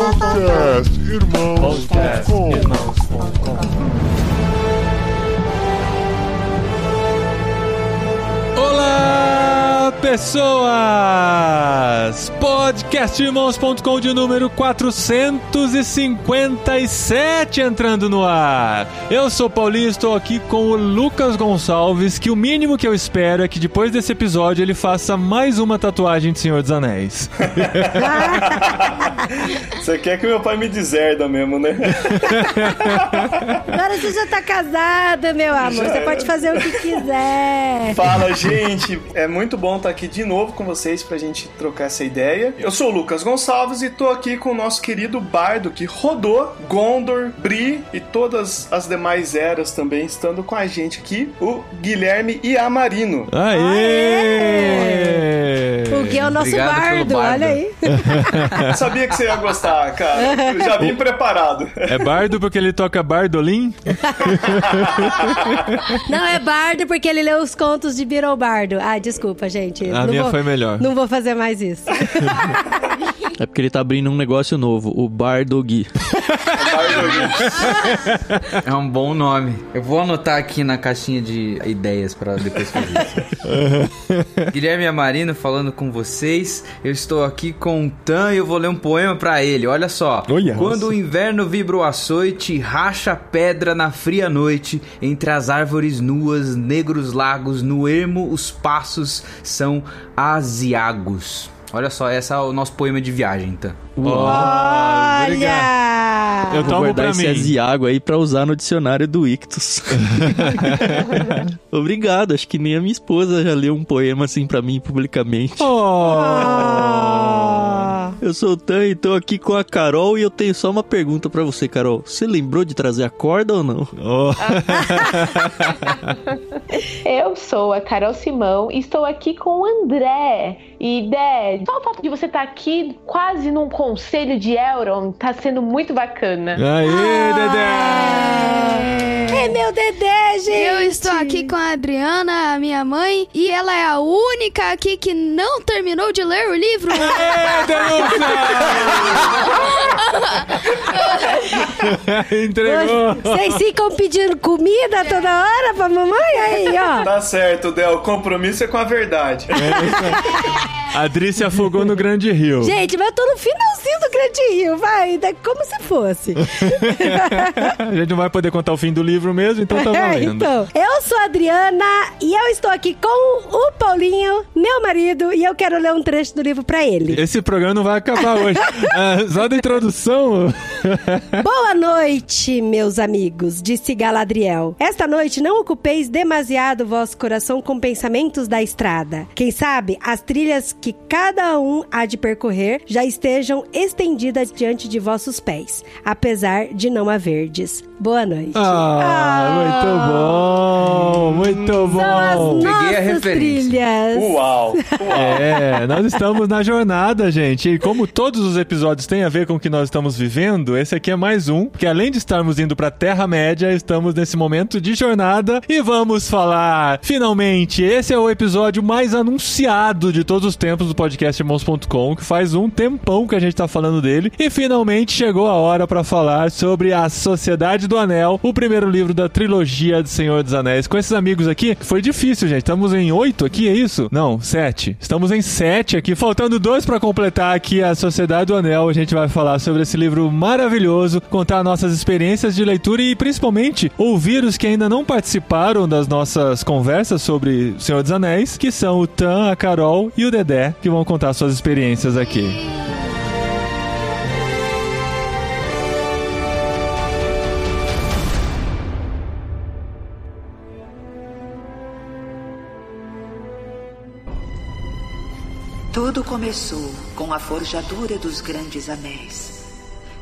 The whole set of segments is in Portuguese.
Podcast Irmãos.com Olá, pessoas! Podcastirmãos.com de número 457 entrando no ar. Eu sou o Paulinho e estou aqui com o Lucas Gonçalves, que o mínimo que eu espero é que depois desse episódio ele faça mais uma tatuagem de Senhor dos Anéis. Você quer que meu pai me deserda mesmo, né? Agora você já tá casada, meu amor. Já você é. pode fazer o que quiser. Fala, gente! É muito bom estar aqui de novo com vocês pra gente trocar essa ideia. Eu sou o Lucas Gonçalves e tô aqui com o nosso querido bardo que rodou Gondor, Bri e todas as demais eras também estando com a gente aqui, o Guilherme Iamarino. Aê! O Gui é o nosso bardo, bardo. olha aí. Eu sabia que você ia gostar, cara. Eu já vim preparado. É bardo porque ele toca bardolim? Não é bardo porque ele leu os contos de Beetle Bardo. Ah, desculpa, gente. A Não minha vou- foi melhor. Não vou fazer mais isso. É porque ele tá abrindo um negócio novo, o Bar do Gui. É um bom nome. Eu vou anotar aqui na caixinha de ideias pra depois fazer isso. Guilherme Amarino falando com vocês. Eu estou aqui com o Tan e eu vou ler um poema pra ele. Olha só. Olha. Quando o inverno vibra o açoite, racha pedra na fria noite, entre as árvores nuas, negros lagos, no ermo os passos são asiagos. Olha só, esse é o nosso poema de viagem, Tan. Olha! Olha! Eu Vou tomo guardar pra esse mim. Aziago aí pra usar no dicionário do Ictus. Obrigado, acho que nem a minha esposa já leu um poema assim pra mim publicamente. Oh. Ah. Eu sou o Tan e tô aqui com a Carol e eu tenho só uma pergunta pra você, Carol. Você lembrou de trazer a corda ou não? Oh. Eu sou a Carol Simão e estou aqui com o André. E, Dé, só o fato de você estar aqui quase num conselho de Elrond tá sendo muito bacana. Aê, Dedé! É meu Dedé, gente! Eu estou aqui com a Adriana, a minha mãe, e ela é a única aqui que não terminou de ler o livro. Denúncia! Entregou! Vocês ficam pedindo comida toda hora pra mamãe? Aí, ó. Tá certo, Del. O compromisso é com a verdade. A Adri se afogou no Grande Rio. Gente, mas eu tô no finalzinho do Grande Rio, vai, da- como se fosse. A gente não vai poder contar o fim do livro mesmo, então tá É, valendo. então, eu sou a Adriana e eu estou aqui com o Paulinho, meu marido, e eu quero ler um trecho do livro pra ele. Esse programa não vai acabar hoje. Ah, só da introdução. Boa noite, meus amigos, disse Galadriel. Esta noite não ocupeis demasiado vosso coração com pensamentos da estrada. Quem sabe as trilhas que cada um há de percorrer já estejam estendidas diante de vossos pés, apesar de não haverdes. Boa noite. Ah, muito bom! Muito São bom! as Peguei a referência. trilhas. Uau! Uau! É, nós estamos na jornada, gente. E como todos os episódios têm a ver com o que nós estamos vivendo, esse aqui é mais um, que além de estarmos indo pra Terra-média, estamos nesse momento de jornada e vamos falar, finalmente, esse é o episódio mais anunciado de todos os tempos do podcast Irmãos.com, que faz um tempão que a gente tá falando dele, e finalmente chegou a hora pra falar sobre a Sociedade do Anel, o primeiro livro da trilogia de Senhor dos Anéis. Com esses amigos aqui, foi difícil, gente. Estamos em oito aqui, é isso? Não, sete. Estamos em sete aqui, faltando dois pra completar aqui a Sociedade do Anel. A gente vai falar sobre esse livro maravilhoso, contar nossas experiências de leitura e principalmente ouvir os que ainda não participaram das nossas conversas sobre Senhor dos Anéis, que são o Tan, a Carol e o Dedé, que vão contar suas experiências aqui. Tudo começou com a forjadura dos grandes anéis.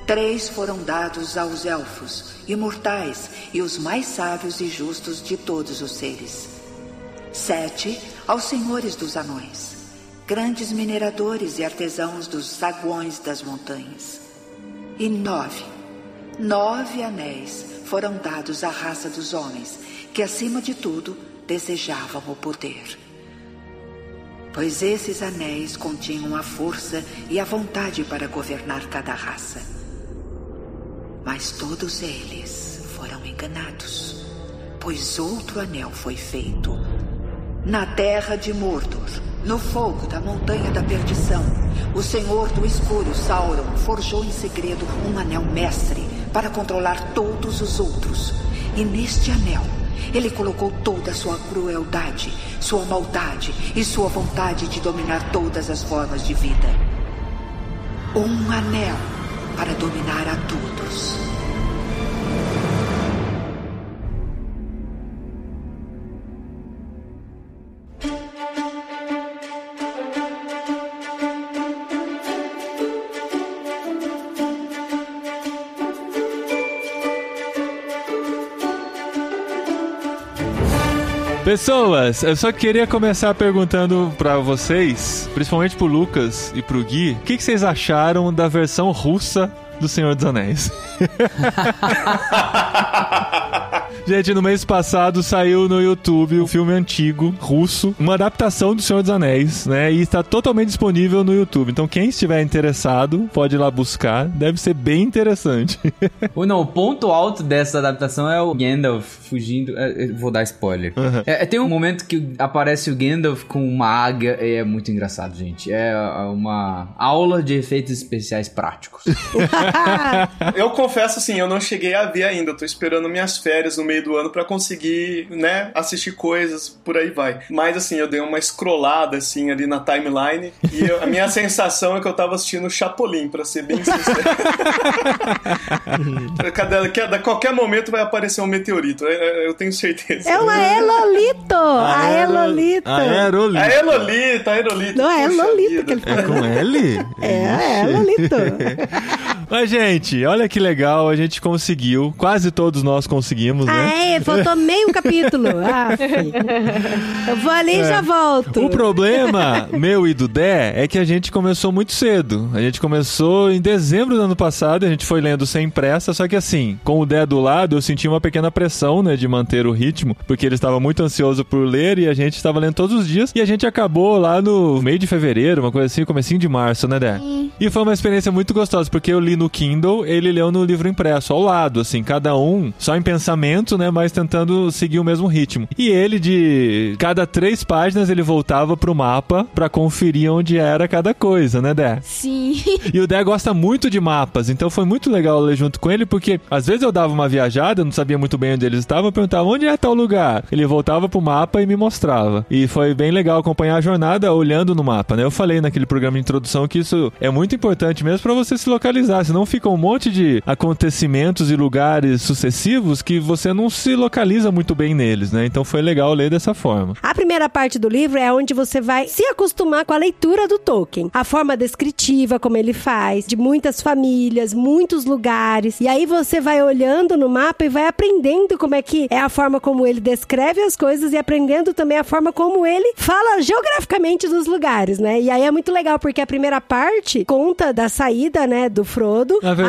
Três foram dados aos elfos, imortais e os mais sábios e justos de todos os seres. Sete aos senhores dos anões, grandes mineradores e artesãos dos saguões das montanhas. E nove, nove anéis foram dados à raça dos homens, que acima de tudo desejavam o poder. Pois esses anéis continham a força e a vontade para governar cada raça. Mas todos eles foram enganados, pois outro anel foi feito na terra de Mordor, no fogo da montanha da perdição. O Senhor do Escuro, Sauron, forjou em segredo um anel mestre para controlar todos os outros. E neste anel, ele colocou toda a sua crueldade, sua maldade e sua vontade de dominar todas as formas de vida. Um anel para dominar a todos. Pessoas, eu só queria começar perguntando pra vocês, principalmente pro Lucas e pro Gui, o que, que vocês acharam da versão russa do Senhor dos Anéis? Gente, no mês passado saiu no YouTube o um filme antigo, russo, uma adaptação do Senhor dos Anéis, né? E está totalmente disponível no YouTube. Então, quem estiver interessado, pode ir lá buscar. Deve ser bem interessante. Ou não, o ponto alto dessa adaptação é o Gandalf fugindo. É, vou dar spoiler. Uhum. É, tem um momento que aparece o Gandalf com uma águia. E é muito engraçado, gente. É uma aula de efeitos especiais práticos. eu confesso assim, eu não cheguei a ver ainda. Eu tô esperando minhas férias no meio do ano para conseguir, né, assistir coisas, por aí vai. Mas assim, eu dei uma scrollada assim ali na timeline e eu, a minha sensação é que eu tava assistindo Chapolin, para ser bem sincero. cada, cada, qualquer momento vai aparecer um meteorito, eu tenho certeza. É uma Elolito! A Elolito! A Aerolito! A Elolito, a. Não, é Elolito que ele falou. É com L? É, a Elolito. Mas, gente, olha que legal, a gente conseguiu. Quase todos nós conseguimos, né? Ah, é, faltou meio capítulo. Ah, eu vou ali e é. já volto. O problema, meu e do Dé, é que a gente começou muito cedo. A gente começou em dezembro do ano passado, a gente foi lendo sem pressa, só que assim, com o Dé do lado, eu senti uma pequena pressão, né, de manter o ritmo, porque ele estava muito ansioso por ler e a gente estava lendo todos os dias. E a gente acabou lá no meio de fevereiro, uma coisa assim, comecinho de março, né, Dé? Sim. E foi uma experiência muito gostosa, porque eu li no Kindle, ele leu no livro impresso, ao lado, assim, cada um só em pensamento, né? Mas tentando seguir o mesmo ritmo. E ele, de cada três páginas, ele voltava pro mapa para conferir onde era cada coisa, né, Dé? Sim. E o Dé gosta muito de mapas, então foi muito legal ler junto com ele, porque às vezes eu dava uma viajada, não sabia muito bem onde eles estavam, eu perguntava onde é tal lugar. Ele voltava pro mapa e me mostrava. E foi bem legal acompanhar a jornada olhando no mapa, né? Eu falei naquele programa de introdução que isso é muito importante mesmo para você se localizar, senão fica um monte de acontecimentos e lugares sucessivos que você não se localiza muito bem neles, né? Então foi legal ler dessa forma. A primeira parte do livro é onde você vai se acostumar com a leitura do Tolkien. A forma descritiva, como ele faz, de muitas famílias, muitos lugares. E aí você vai olhando no mapa e vai aprendendo como é que é a forma como ele descreve as coisas e aprendendo também a forma como ele fala geograficamente dos lugares, né? E aí é muito legal porque a primeira parte conta da saída, né, do Frodo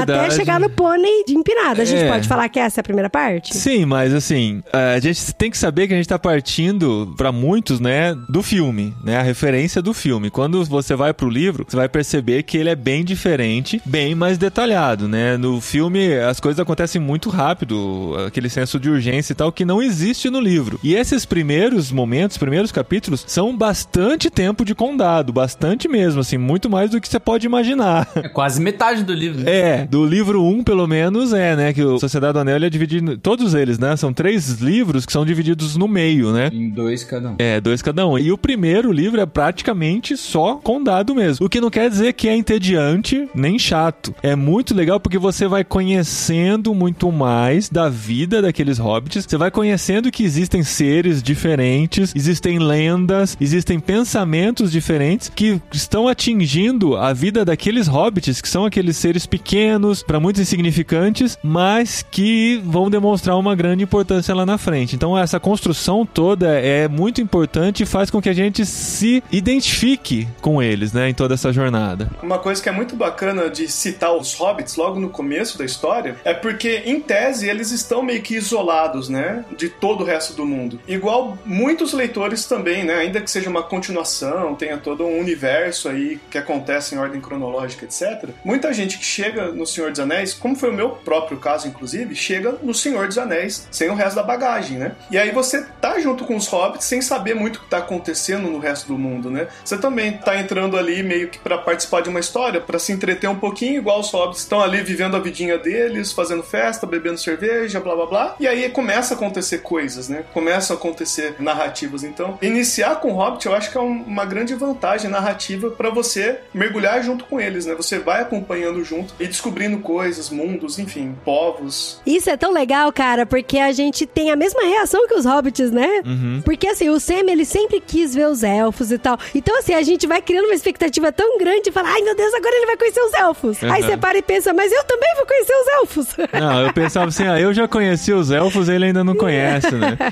até chegar no pônei de empinada. A gente é. pode falar que essa é a primeira parte? Sim, mas assim, a gente tem que saber que a gente tá partindo para muitos, né, do filme, né, a referência do filme. Quando você vai pro livro, você vai perceber que ele é bem diferente, bem mais detalhado, né? No filme as coisas acontecem muito rápido, aquele senso de urgência e tal que não existe no livro. E esses primeiros momentos, primeiros capítulos são bastante tempo de condado, bastante mesmo, assim, muito mais do que você pode imaginar. É quase metade do livro. É, do livro 1 pelo menos é, né, que o Sociedade do Anel é dividido, todos eles, né, são três livros que são divididos no meio, né? Em dois cada um. É, dois cada um. E o primeiro livro é praticamente só condado mesmo. O que não quer dizer que é entediante nem chato. É muito legal porque você vai conhecendo muito mais da vida daqueles hobbits. Você vai conhecendo que existem seres diferentes, existem lendas, existem pensamentos diferentes que estão atingindo a vida daqueles hobbits, que são aqueles seres seres pequenos, para muitos insignificantes, mas que vão demonstrar uma grande importância lá na frente. Então essa construção toda é muito importante e faz com que a gente se identifique com eles, né, em toda essa jornada. Uma coisa que é muito bacana de citar os hobbits logo no começo da história é porque, em tese, eles estão meio que isolados, né, de todo o resto do mundo. Igual muitos leitores também, né, ainda que seja uma continuação, tenha todo um universo aí que acontece em ordem cronológica, etc. Muita gente que chega no Senhor dos Anéis, como foi o meu próprio caso, inclusive, chega no Senhor dos Anéis sem o resto da bagagem, né? E aí você tá junto com os hobbits sem saber muito o que tá acontecendo no resto do mundo, né? Você também tá entrando ali meio que para participar de uma história, para se entreter um pouquinho, igual os hobbits estão ali vivendo a vidinha deles, fazendo festa, bebendo cerveja, blá blá blá. E aí começa a acontecer coisas, né? Começam a acontecer narrativas. Então, iniciar com Hobbit eu acho que é um- uma grande vantagem narrativa para você mergulhar junto com eles, né? Você vai acompanhando junto e descobrindo coisas, mundos, enfim, povos. Isso é tão legal, cara, porque a gente tem a mesma reação que os hobbits, né? Porque assim, o Sam, ele sempre quis ver os elfos e tal. Então, assim, a gente vai criando uma expectativa tão grande e fala, ai meu Deus, agora ele vai conhecer os elfos. Aí Uhum. você para e pensa, mas eu também vou conhecer os elfos. Não, eu pensava assim, ah, eu já conheci os elfos, ele ainda não conhece, né?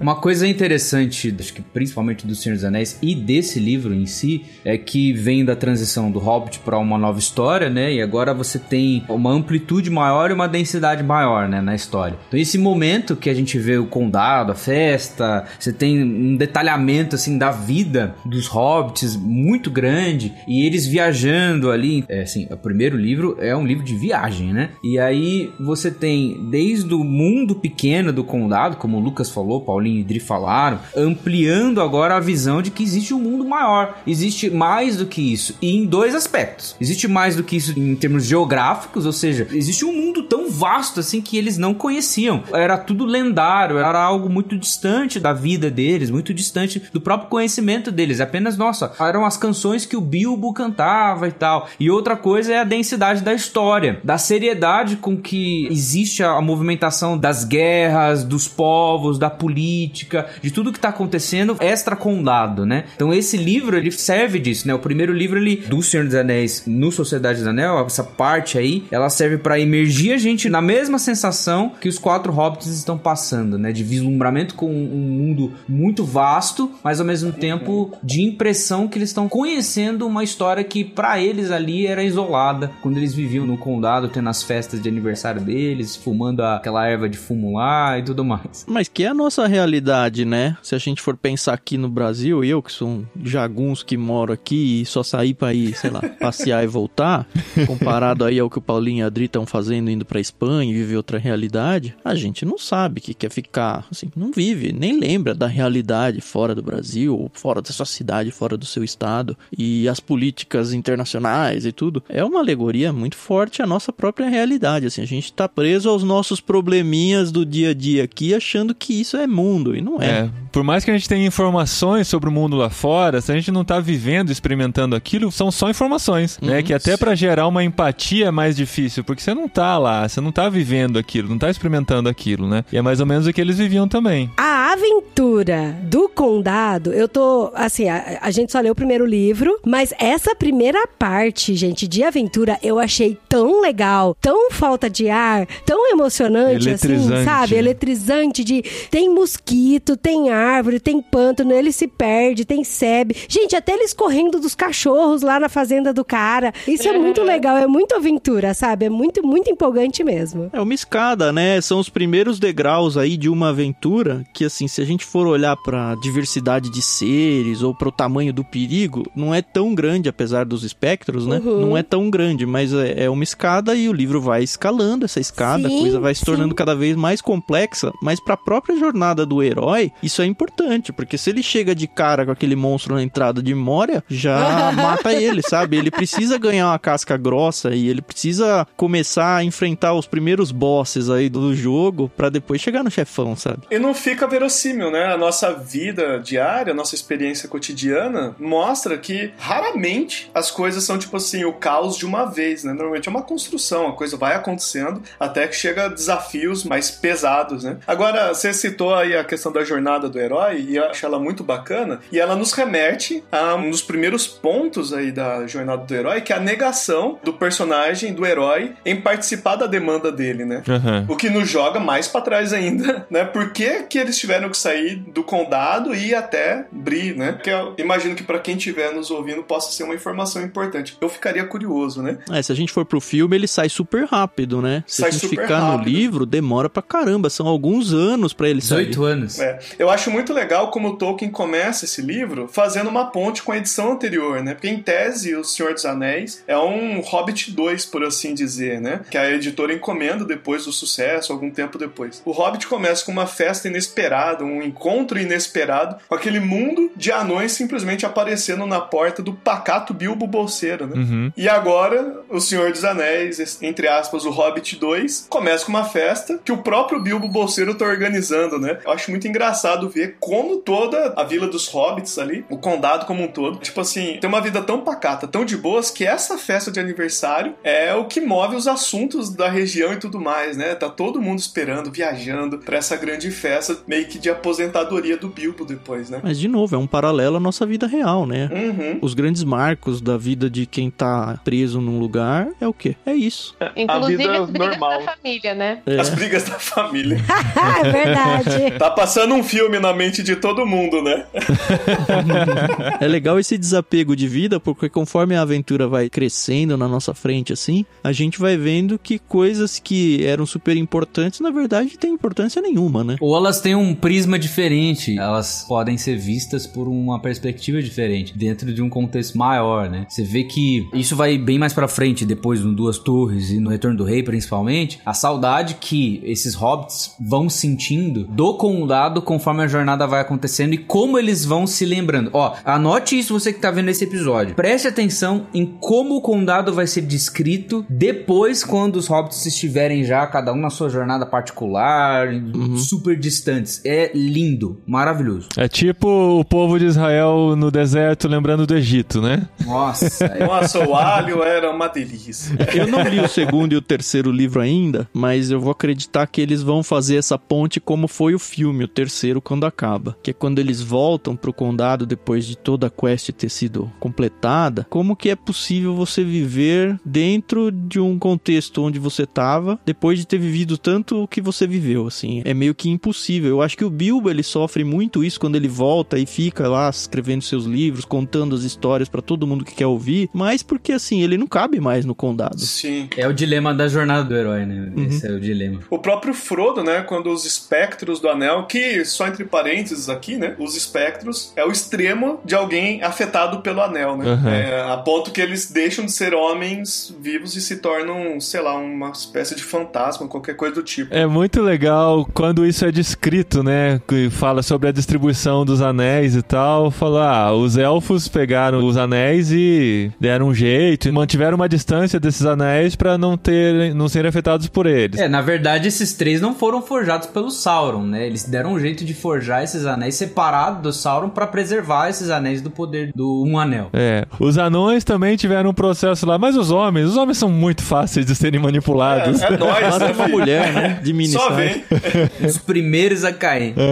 Uma coisa interessante, acho que principalmente do Senhor dos Anéis e desse livro em si, é que vem da transição do Hobbit para uma nova história, né? E agora você tem uma amplitude maior e uma densidade maior, né, na história. Então esse momento que a gente vê o condado, a festa, você tem um detalhamento assim da vida dos hobbits muito grande e eles viajando ali, é assim, o primeiro livro é um livro de viagem, né? E aí você tem desde o mundo pequeno do condado, como o Lucas falou, Paulinho e Dri falaram, ampliando agora a visão de que existe um mundo maior, existe mais do que isso, e em dois aspectos. Existe mais do que isso em termos geográficos, ou seja, existe um mundo tão vasto assim que eles não conheciam. Era tudo lendário, era algo muito distante da vida deles, muito distante do próprio conhecimento deles. Apenas, nossa, eram as canções que o Bilbo cantava e tal. E outra coisa é a densidade da história, da seriedade com que existe a movimentação das guerras, dos povos, da política, de tudo que tá acontecendo extra condado, né? Então esse livro ele serve disso, né? O primeiro livro ele do Senhor dos Anéis no Sociedade dos Anel, essa parte aí, ela serve para emergir a gente na mesma sensação que os quatro hobbits estão passando, né? De vislumbramento com um mundo muito vasto, mas ao mesmo tempo de impressão que eles estão conhecendo uma história que para eles ali era isolada, quando eles viviam no condado, tendo as festas de aniversário deles, fumando aquela erva de fumo lá e tudo mais. Mas que é a nossa realidade, né? Se a gente for pensar aqui no Brasil, eu que sou um jagunço que moro aqui e só sair pra ir, sei lá, passear e voltar, comparado aí ao que o Paulinho e a Adri estão fazendo indo pra Espanha e viver outra realidade, a gente não sabe que quer ficar, assim, não vive, nem lembra da realidade fora do Brasil, ou fora da sua cidade, fora do seu estado, e as políticas internacionais e tudo. É uma alegoria muito forte à nossa própria realidade, assim, a gente tá preso aos nossos probleminhas do dia a dia aqui, achando que isso é mundo, e não é. É, por mais que a gente tenha informações sobre o mundo lá fora, se a gente não tá vivendo, experimentando aquilo, são só informações, né? Que até pra gerar uma empatia é mais difícil, porque você não tá lá, você não tá vivendo aquilo, não tá experimentando aquilo, né? E é mais ou menos o que eles viviam também. A aventura do condado, eu tô. Assim, a, a gente só leu o primeiro livro, mas essa primeira parte, gente, de aventura, eu achei tão legal, tão falta de ar, tão emocionante, assim, sabe? Eletrizante de. Tem mosquito, tem árvore, tem pântano, ele se perde, tem sebe. Gente, até eles correndo dos cachorros lá na fazenda do cara. Isso é muito legal, é muito aventura, sabe? É muito, muito empolgante mesmo. É uma escada, né? São os primeiros degraus aí de uma aventura que, assim, se a gente for olhar pra diversidade de seres ou pro tamanho do perigo, não é tão grande, apesar dos espectros, né? Uhum. Não é tão grande, mas é, é uma escada e o livro vai escalando essa escada, Sim, a coisa vai se tornando sim. cada vez mais complexa, mas pra própria jornada do herói, isso é importante, porque se ele chega de cara com aquele monstro na entrada de Moria, já mata ele, sabe? Ele precisa ganhar uma casca grossa e ele precisa começar a enfrentar os primeiros bosses aí do jogo pra depois chegar no chefão, sabe? E não fica verossímil, né? nossa vida diária, nossa experiência cotidiana, mostra que raramente as coisas são tipo assim, o caos de uma vez, né? Normalmente é uma construção, a coisa vai acontecendo até que chega a desafios mais pesados, né? Agora, você citou aí a questão da jornada do herói e eu acho ela muito bacana e ela nos remete a um dos primeiros pontos aí da jornada do herói, que é a negação do personagem, do herói, em participar da demanda dele, né? Aham. O que nos joga mais pra trás ainda, né? Por que, que eles tiveram que sair do condado e ir até Bri, né? Porque eu imagino que pra quem estiver nos ouvindo possa ser uma informação importante. Eu ficaria curioso, né? É, se a gente for pro filme, ele sai super rápido, né? Se Sai a gente super ficar no rápido. livro, demora pra caramba. São alguns anos pra ele sair. 18 anos. É, eu acho muito legal como o Tolkien começa esse livro fazendo uma ponte com a edição anterior, né? Porque em tese, O Senhor dos Anéis é um Hobbit 2, por assim dizer, né? Que a editora encomenda depois do sucesso, algum tempo depois. O Hobbit começa com uma festa inesperada, um encontro inesperado, com aquele mundo de anões simplesmente aparecendo na porta do pacato Bilbo Bolseiro, né? Uhum. E agora, O Senhor dos Anéis, entre aspas, o Hobbit 2, começa com uma festa que o próprio Bilbo Bolseiro tá organizando, né? Eu acho muito engraçado ver como toda a vila dos hobbits ali, o condado como um todo, tipo assim, tem uma vida tão pacata, tão de boas, que essa festa de aniversário é o que move os assuntos da região e tudo mais, né? Tá todo mundo esperando, viajando pra essa grande festa, meio que de aposentadoria do Bilbo depois, né? Mas, de novo, é um paralelo à nossa vida real, né? Uhum. Os grandes marcos da vida de quem tá preso num lugar é o quê? É isso. Inclusive vida as brigas normal. da família, né? É. As brigas da família. é verdade. Tá passando um filme na mente de todo mundo, né? É legal esse desapego de vida, porque conforme a aventura vai crescendo na nossa frente, assim, a gente vai vendo que coisas que eram super importantes, na verdade, tem importância nenhuma, né? Ou elas têm um prisma diferente, elas podem ser vistas por uma perspectiva diferente, dentro de um contexto maior, né? Você vê que isso vai bem mais pra frente, depois no Duas Torres e no Retorno do Rei, principalmente, a saudade que esses hobbits vão sentindo do condado conforme a jornada vai acontecendo e como eles vão se lembrando. Ó, anote isso você que tá vendo esse episódio. Preste atenção em como o condado vai ser descrito depois quando os hobbits estiverem já cada um na sua jornada particular, super distantes. É lindo, maravilhoso. É tipo o povo de Israel no deserto lembrando do Egito, né? Nossa, é- Nossa, o alho era uma delícia. Eu não li o segundo e o terceiro livro ainda, mas eu vou acreditar que eles vão fazer essa ponte como foi o filme, o terceiro, quando acaba. Que é quando eles voltam pro condado depois de toda a quest ter sido completada. Como que é possível você viver dentro de um contexto onde você tava, depois de ter vivido tanto o que você viveu, assim. É meio que impossível. Eu acho que o Bilbo, ele sofre muito isso quando ele volta e fica lá escrevendo seus livros, contando as histórias pra todo mundo que quer ouvir, mas porque, assim, ele não cabe mais no condado. Sim. é o dilema da jornada do herói, né? Esse é o dilema. O próprio Frodo, né, quando os espectros do anel, que só entre parênteses aqui, né, os espectros é o extremo de alguém afetado pelo anel, né? Uhum. É, a ponto que eles deixam de ser homens vivos e se tornam, sei lá, uma espécie de fantasma, qualquer coisa do tipo. É muito legal quando isso é descrito, né? Que fala sobre a distribuição dos anéis e tal. Falou, ah, os elfos pegaram os anéis e deram um jeito, e mantiveram uma distância desses anéis pra não ter, não serem afetados por eles. É, na verdade, esses três não foram forjados pelo Sauron, né? Eles deram um jeito de forjar esses anéis separados do Sauron pra preservar esses anéis do poder do Um Anel. É, os anões também tiveram um processo lá, mas os homens, os homens são muito fáceis de serem manipulados. É, é nóis, Mata né, uma mulher, né? De mini Só vem. Os primeiros a cair.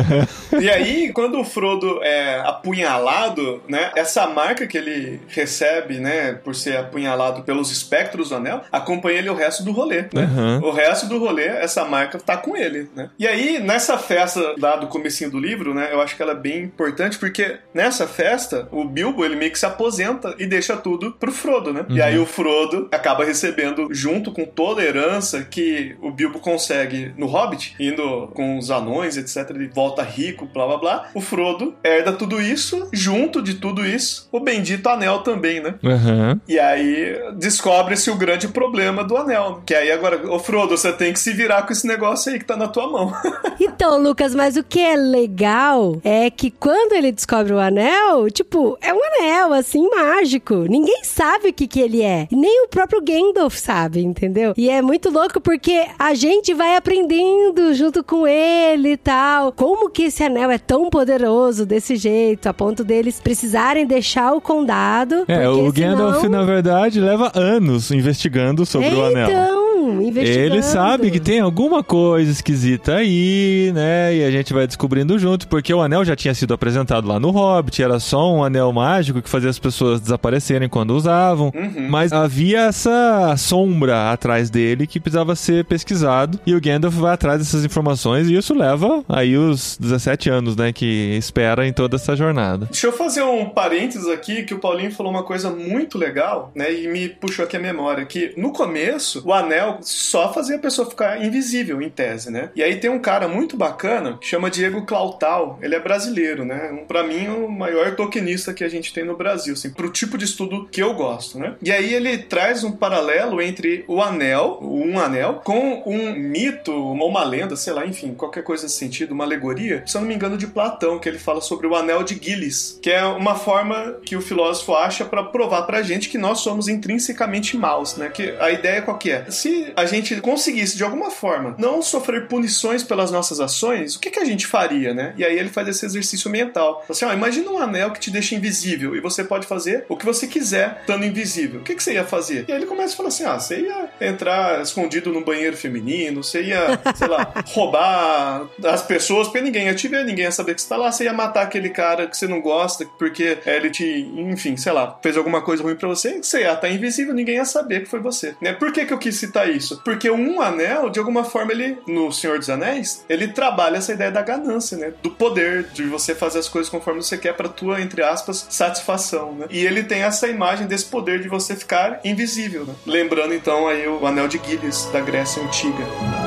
E aí, quando o Frodo é apunhalado, né, essa marca que ele recebe, né, por ser apunhalado pelos espectros do anel, acompanha ele o resto do rolê, né? Uhum. O resto do rolê, essa marca tá com ele, né? E aí, nessa festa lá do comecinho do livro, né, eu acho que ela é bem importante, porque nessa festa, o Bilbo, ele meio que se aposenta e deixa tudo pro Frodo, né? E aí o Frodo acaba recebendo, junto com toda a herança que o Bilbo consegue no Hobbit, indo com os anões, etc, ele volta rico, blá blá blá, o Frodo herda tudo isso, junto de tudo isso, o bendito anel também, né? Aham. E aí descobre-se o grande problema do anel. Que aí agora, ô Frodo, você tem que se virar com esse negócio aí que tá na tua mão. Então, Lucas, mas o que é legal é que quando ele descobre o anel, tipo, é um anel, assim, mágico. Ninguém sabe o que, que ele é. Nem o próprio Gandalf sabe, entendeu? E é muito louco porque a gente vai aprendendo junto com ele e tal. Como que esse anel é tão poderoso desse jeito, a ponto deles precisarem deixar o condado. É, o Gandalf, senão... na verdade, leva anos investigando sobre o anel. Então, investigando. Ele sabe que tem alguma coisa esquisita aí, né? E a gente vai descobrindo junto, porque o anel já tinha sido apresentado lá no Hobbit, era só um anel mágico que fazia as pessoas desaparecerem quando usavam. Uhum. Mas havia essa sombra atrás dele que precisava ser pesquisado. E o Gandalf vai atrás dessas informações e isso leva aí os 17 anos, né? Que espera em toda essa jornada. Deixa eu fazer um parênteses aqui, que o Paulinho falou uma coisa muito legal, né? E me puxou aqui a memória, que no começo, o anel só fazia a pessoa ficar invisível, em tese, né? E aí tem um cara muito bacana, que chama Diego Clautal, ele é brasileiro, né? Um, pra mim, o maior tokenista que a gente tem no Brasil, assim, pro tipo de estudo que eu gosto, né? E aí ele traz um paralelo entre o anel, um anel, com um mito, uma lenda, sei lá, enfim, qualquer coisa nesse sentido, uma alegoria, se eu não me engano, de Platão, que ele fala sobre o anel de Gilles, que é uma forma que o filósofo acha para provar pra gente que nós somos intrinsecamente maus, né? Que a ideia qual que é? Se a gente conseguisse de alguma forma não sofrer punições pelas nossas ações, o que, que a gente faria, né? E aí ele faz esse exercício mental. Assim, ó, imagina um anel que te deixa invisível e você pode fazer o que você quiser estando invisível. O que, que você ia fazer? E aí ele começa a falar assim: ah, você ia entrar escondido num banheiro feminino, você ia, sei lá, roubar as pessoas porque ninguém ia te ver, ninguém ia saber que você tá lá, você ia matar aquele cara que você não gosta porque ele te, enfim, sei lá, fez alguma coisa ruim pra você, você ia estar invisível, ninguém ia saber que foi você. Né? Por que, que eu quis citar isso? Porque um anel, de alguma forma, ele, no Senhor dos Anéis, ele trabalha essa ideia da ganância, né? Do poder, de você fazer as coisas conforme você quer pra tua, entre aspas, satisfação, né? E ele tem essa imagem desse poder de você ficar invisível, né? Lembrando então aí o anel de Gilles da Grécia Antiga.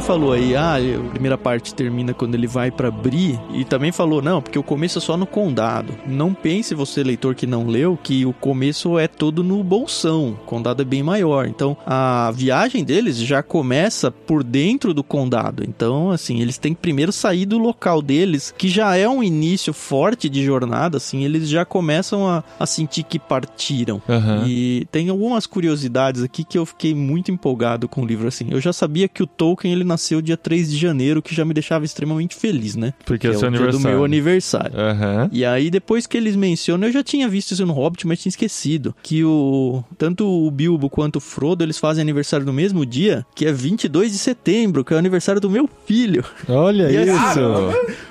Alguém falou aí, ah, a primeira parte termina quando ele vai pra Bri e também falou, não, porque o começo é só no condado. Não pense você, leitor que não leu, que o começo é todo no bolsão. O condado é bem maior. Então, a viagem deles já começa por dentro do condado. Então, assim, eles têm que primeiro sair do local deles, que já é um início forte de jornada, assim, eles já começam a, a sentir que partiram. Aham. E tem algumas curiosidades aqui que eu fiquei muito empolgado com o livro, assim. Eu já sabia que o Tolkien, ele nasceu dia 3 de janeiro, que já me deixava extremamente feliz, né? Porque é que o seu o dia do aniversário. meu aniversário. Aham. E aí, depois que eles mencionam, eu já tinha visto isso no Hobbit, mas tinha esquecido. Que o tanto o Bilbo quanto o Frodo, eles fazem aniversário no mesmo dia, que é 22 de setembro, que é o aniversário do meu filho. Olha E aí, isso.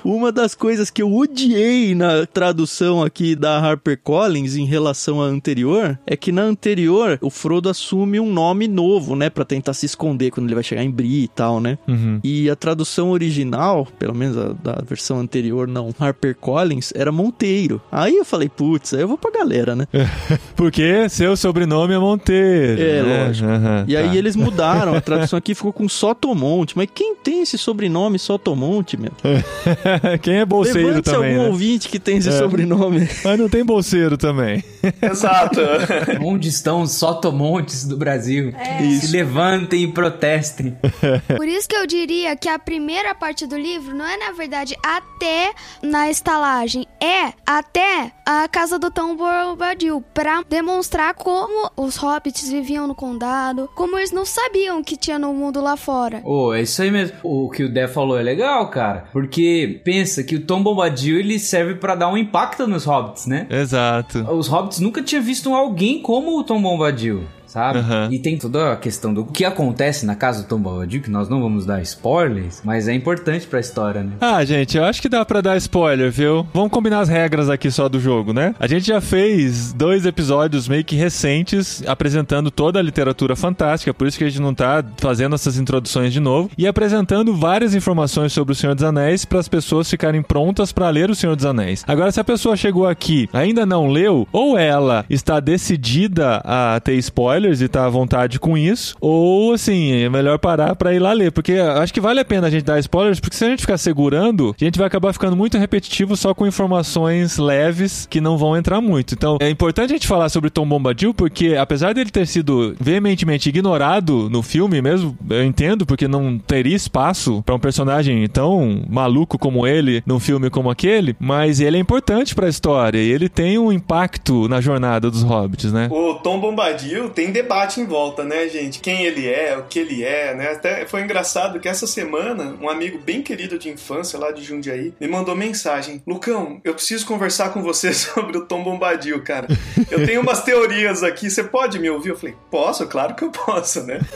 Uma das coisas que eu odiei na tradução aqui da HarperCollins em relação à anterior é que na anterior o Frodo assume um nome novo, né, Pra tentar se esconder quando ele vai chegar em Bree e tal, né? Uhum. E a tradução original, pelo menos a da versão anterior, não, HarperCollins, era Monteiro. Aí eu falei, putz, aí eu vou pra galera, né? Porque seu sobrenome é Monteiro. É, né? lógico. Aham, E aí tá. eles mudaram, a tradução aqui ficou com Sotomonte. Mas quem tem esse sobrenome Sotomonte, meu? Quem é bolseiro Levante também, algum né? ouvinte que tem esse É. sobrenome. Mas não tem bolseiro também. Exato. Onde estão os sotomontes do Brasil? Se levantem e protestem. Por isso que eu diria que a primeira parte do livro não é, na verdade, até na estalagem, é até a casa do Tom Bombadil, pra demonstrar como os hobbits viviam no condado, como eles não sabiam o que tinha no mundo lá fora. Ô, é isso aí mesmo. O que o Dé falou é legal, cara. Porque pensa que o Tom Bombadil ele serve pra dar um impacto nos hobbits, né? Exato. Os hobbits nunca tinham visto alguém como o Tom Bombadil. Sabe? Aham. E tem toda a questão do que acontece na casa do Tom Bombadil, que nós não vamos dar spoilers, mas é importante pra história, né? Ah, gente, eu acho que dá pra dar spoiler, viu? Vamos combinar as regras aqui só do jogo, né? A gente já fez dois episódios meio que recentes apresentando toda a literatura fantástica, por isso que a gente não tá fazendo essas introduções de novo e apresentando várias informações sobre o Senhor dos Anéis para as pessoas ficarem prontas pra ler o Senhor dos Anéis. Agora, se a pessoa chegou aqui, ainda não leu, ou ela está decidida a ter spoiler spoilers e tá à vontade com isso, ou assim, é melhor parar pra ir lá ler, porque acho que vale a pena a gente dar spoilers, porque se a gente ficar segurando, a gente vai acabar ficando muito repetitivo só com informações leves que não vão entrar muito. Então, é importante a gente falar sobre Tom Bombadil, porque apesar dele ter sido veementemente ignorado no filme mesmo, eu entendo, porque não teria espaço pra um personagem tão maluco como ele num filme como aquele, mas ele é importante pra história e ele tem um impacto na jornada dos hobbits, né? O Tom Bombadil tem debate em volta, né, gente? Quem ele é, o que ele é, né? Até foi engraçado que essa semana, um amigo bem querido de infância lá de Jundiaí me mandou mensagem: Lucão, eu preciso conversar com você sobre o Tom Bombadil, cara. Eu tenho umas teorias aqui, você pode me ouvir? Eu falei: Posso, claro que eu posso, né?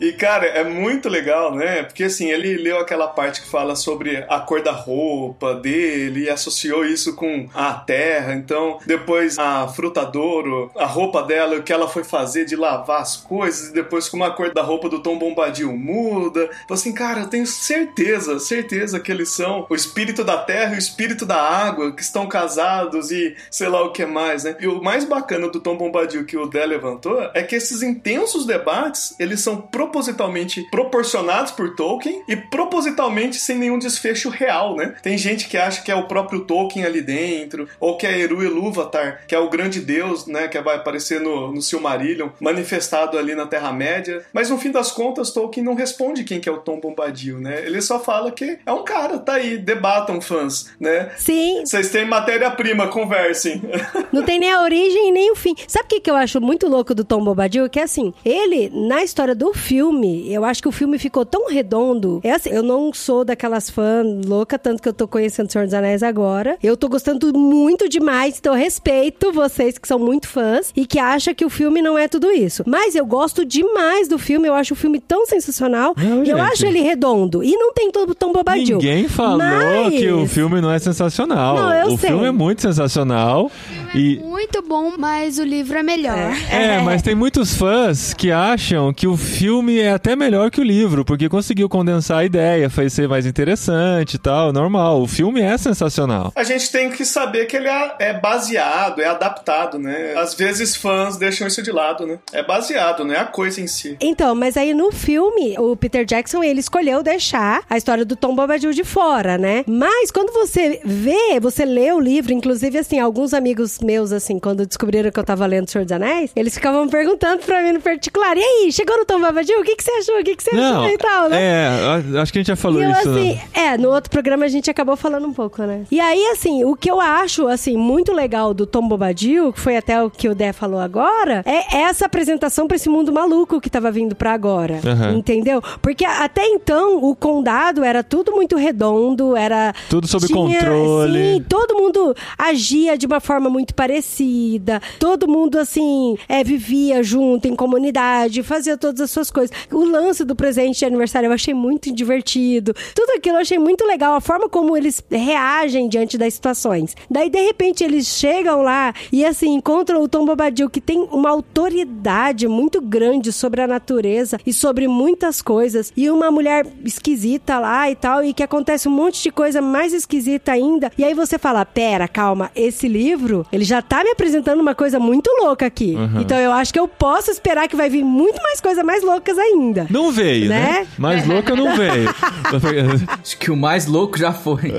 E, cara, é muito legal, né? Porque assim, ele leu aquela parte que fala sobre a cor da roupa dele e associou isso com a terra. Então, depois a frutadouro, a roupa dela, o que ela foi fazer de lavar as coisas, e depois como a cor da roupa do Tom Bombadil muda. Então, assim, cara, eu tenho certeza, certeza que eles são o espírito da terra e o espírito da água, que estão casados e sei lá o que mais, né? E o mais bacana do Tom Bombadil que o Dé levantou é que esses intensos debates, eles são propositalmente proporcionados por Tolkien e propositalmente sem nenhum desfecho real, né? Tem gente que acha que é o próprio Tolkien ali dentro, ou que é Eru Ilúvatar, que é o grande deus, né, que vai aparecer no, no Silmarillion, manifestado ali na Terra-média. Mas no fim das contas, Tolkien não responde quem que é o Tom Bombadil, né? Ele só fala que é um cara, tá aí, debatam fãs, né? Sim, Vocês têm matéria-prima, conversem. não tem nem a origem e nem o fim. Sabe o que, que eu acho muito louco do Tom Bombadil? Que assim, ele, na história do filme, eu acho que o filme ficou tão redondo. É assim, eu não sou daquelas fãs louca, tanto que eu tô conhecendo o Senhor dos Anéis agora. Eu tô gostando muito demais, então eu respeito vocês que são muito fãs e que acham que o filme não é tudo isso. Mas eu gosto demais do filme, eu acho o filme tão sensacional. Não, e eu acho ele redondo. E não tem todo Tom Bombadil. Ninguém falou Mas- que o filme não é sensacional. Não, eu o sei. filme é muito sensacional. E Muito bom, mas o livro é melhor. é, mas tem muitos fãs que acham que o filme é até melhor que o livro, porque conseguiu condensar a ideia, fez ser mais interessante e tal, normal. O filme é sensacional. A gente tem que saber que ele é é baseado, é adaptado, né? Às vezes fãs deixam isso de lado, né? É baseado, não é a coisa em si. Então, mas aí no filme, o Peter Jackson, ele escolheu deixar a história do Tom Bombadil de fora, né? Mas quando você vê, você lê o livro, inclusive, assim, alguns amigos meus, assim, quando descobriram que eu tava lendo O Senhor dos Anéis, eles ficavam perguntando pra mim no particular, e aí, chegou no Tom Bombadil? O que que você achou? O que que você Não, achou e tal, né? é, acho que a gente já falou E eu, isso. assim, né? é, no outro programa a gente acabou falando um pouco, né? E aí, assim, o que eu acho, assim, muito legal do Tom Bobadil, que foi até o que o Dé falou agora, é essa apresentação pra esse mundo maluco que tava vindo pra agora. Aham. Entendeu? Porque até então, o condado era tudo muito redondo, era... Tudo sob tinha- controle. Sim, todo mundo agia de uma forma muito parecida, todo mundo, assim, é, vivia junto, em comunidade, fazia todas as suas coisas. O lance do presente de aniversário eu achei muito divertido. Tudo aquilo eu achei muito legal, a forma como eles reagem diante das situações. Daí, de repente, eles chegam lá e, assim, encontram o Tom Bobadil, que tem uma autoridade muito grande sobre a natureza e sobre muitas coisas, e uma mulher esquisita lá e tal, e que acontece um monte de coisa mais esquisita ainda. E aí você fala: pera, calma, esse livro, ele já tá me apresentando uma coisa muito louca aqui. Uhum. Então eu acho que eu posso esperar que vai vir muito mais coisas mais loucas ainda. Não veio, né? Né? Mais louca não veio. Acho que o mais louco já foi.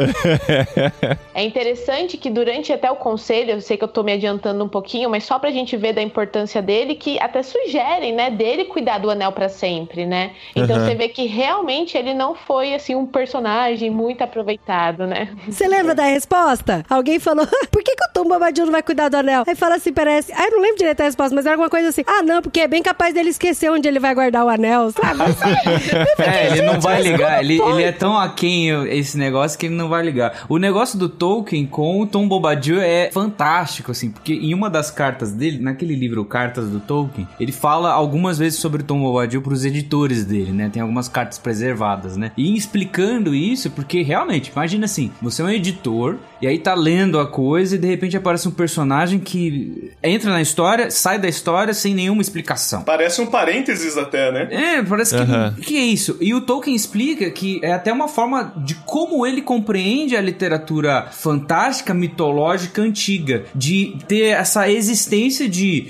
É interessante que durante até o conselho, eu sei que eu tô me adiantando um pouquinho, mas só pra gente ver da importância dele, que até sugerem, né, dele cuidar do anel pra sempre, né? Então Uhum. você vê que realmente ele não foi, assim, um personagem muito aproveitado, né? Você lembra da resposta? Alguém falou: por que, que o Tom Bobadil não vai cuidar do anel? Aí fala assim: parece. Ah, eu não lembro direito a resposta, mas era alguma coisa assim: ah, não, porque é bem capaz dele esquecer onde ele vai guardar o anel, sabe? É, ele não vai ligar. Ele, ele é tão aquém esse negócio que ele não vai ligar. O negócio do Tolkien com o Tom Bobadil é fantástico, assim, porque em uma das cartas dele, naquele livro Cartas do Tolkien, ele fala algumas vezes sobre o Tom Bobadil pros editores dele, né? Tem algumas cartas preservadas, né? E explicando isso, porque realmente, imagina assim, você é um editor e aí tá lendo a coisa e de repente aparece um personagem que entra na história, sai da história sem nenhuma explicação. Parece um parênteses até, né? É, parece que. O que é isso? E o Tolkien explica que é até uma forma de como ele compreende a literatura fantástica, mitológica, antiga. De ter essa existência de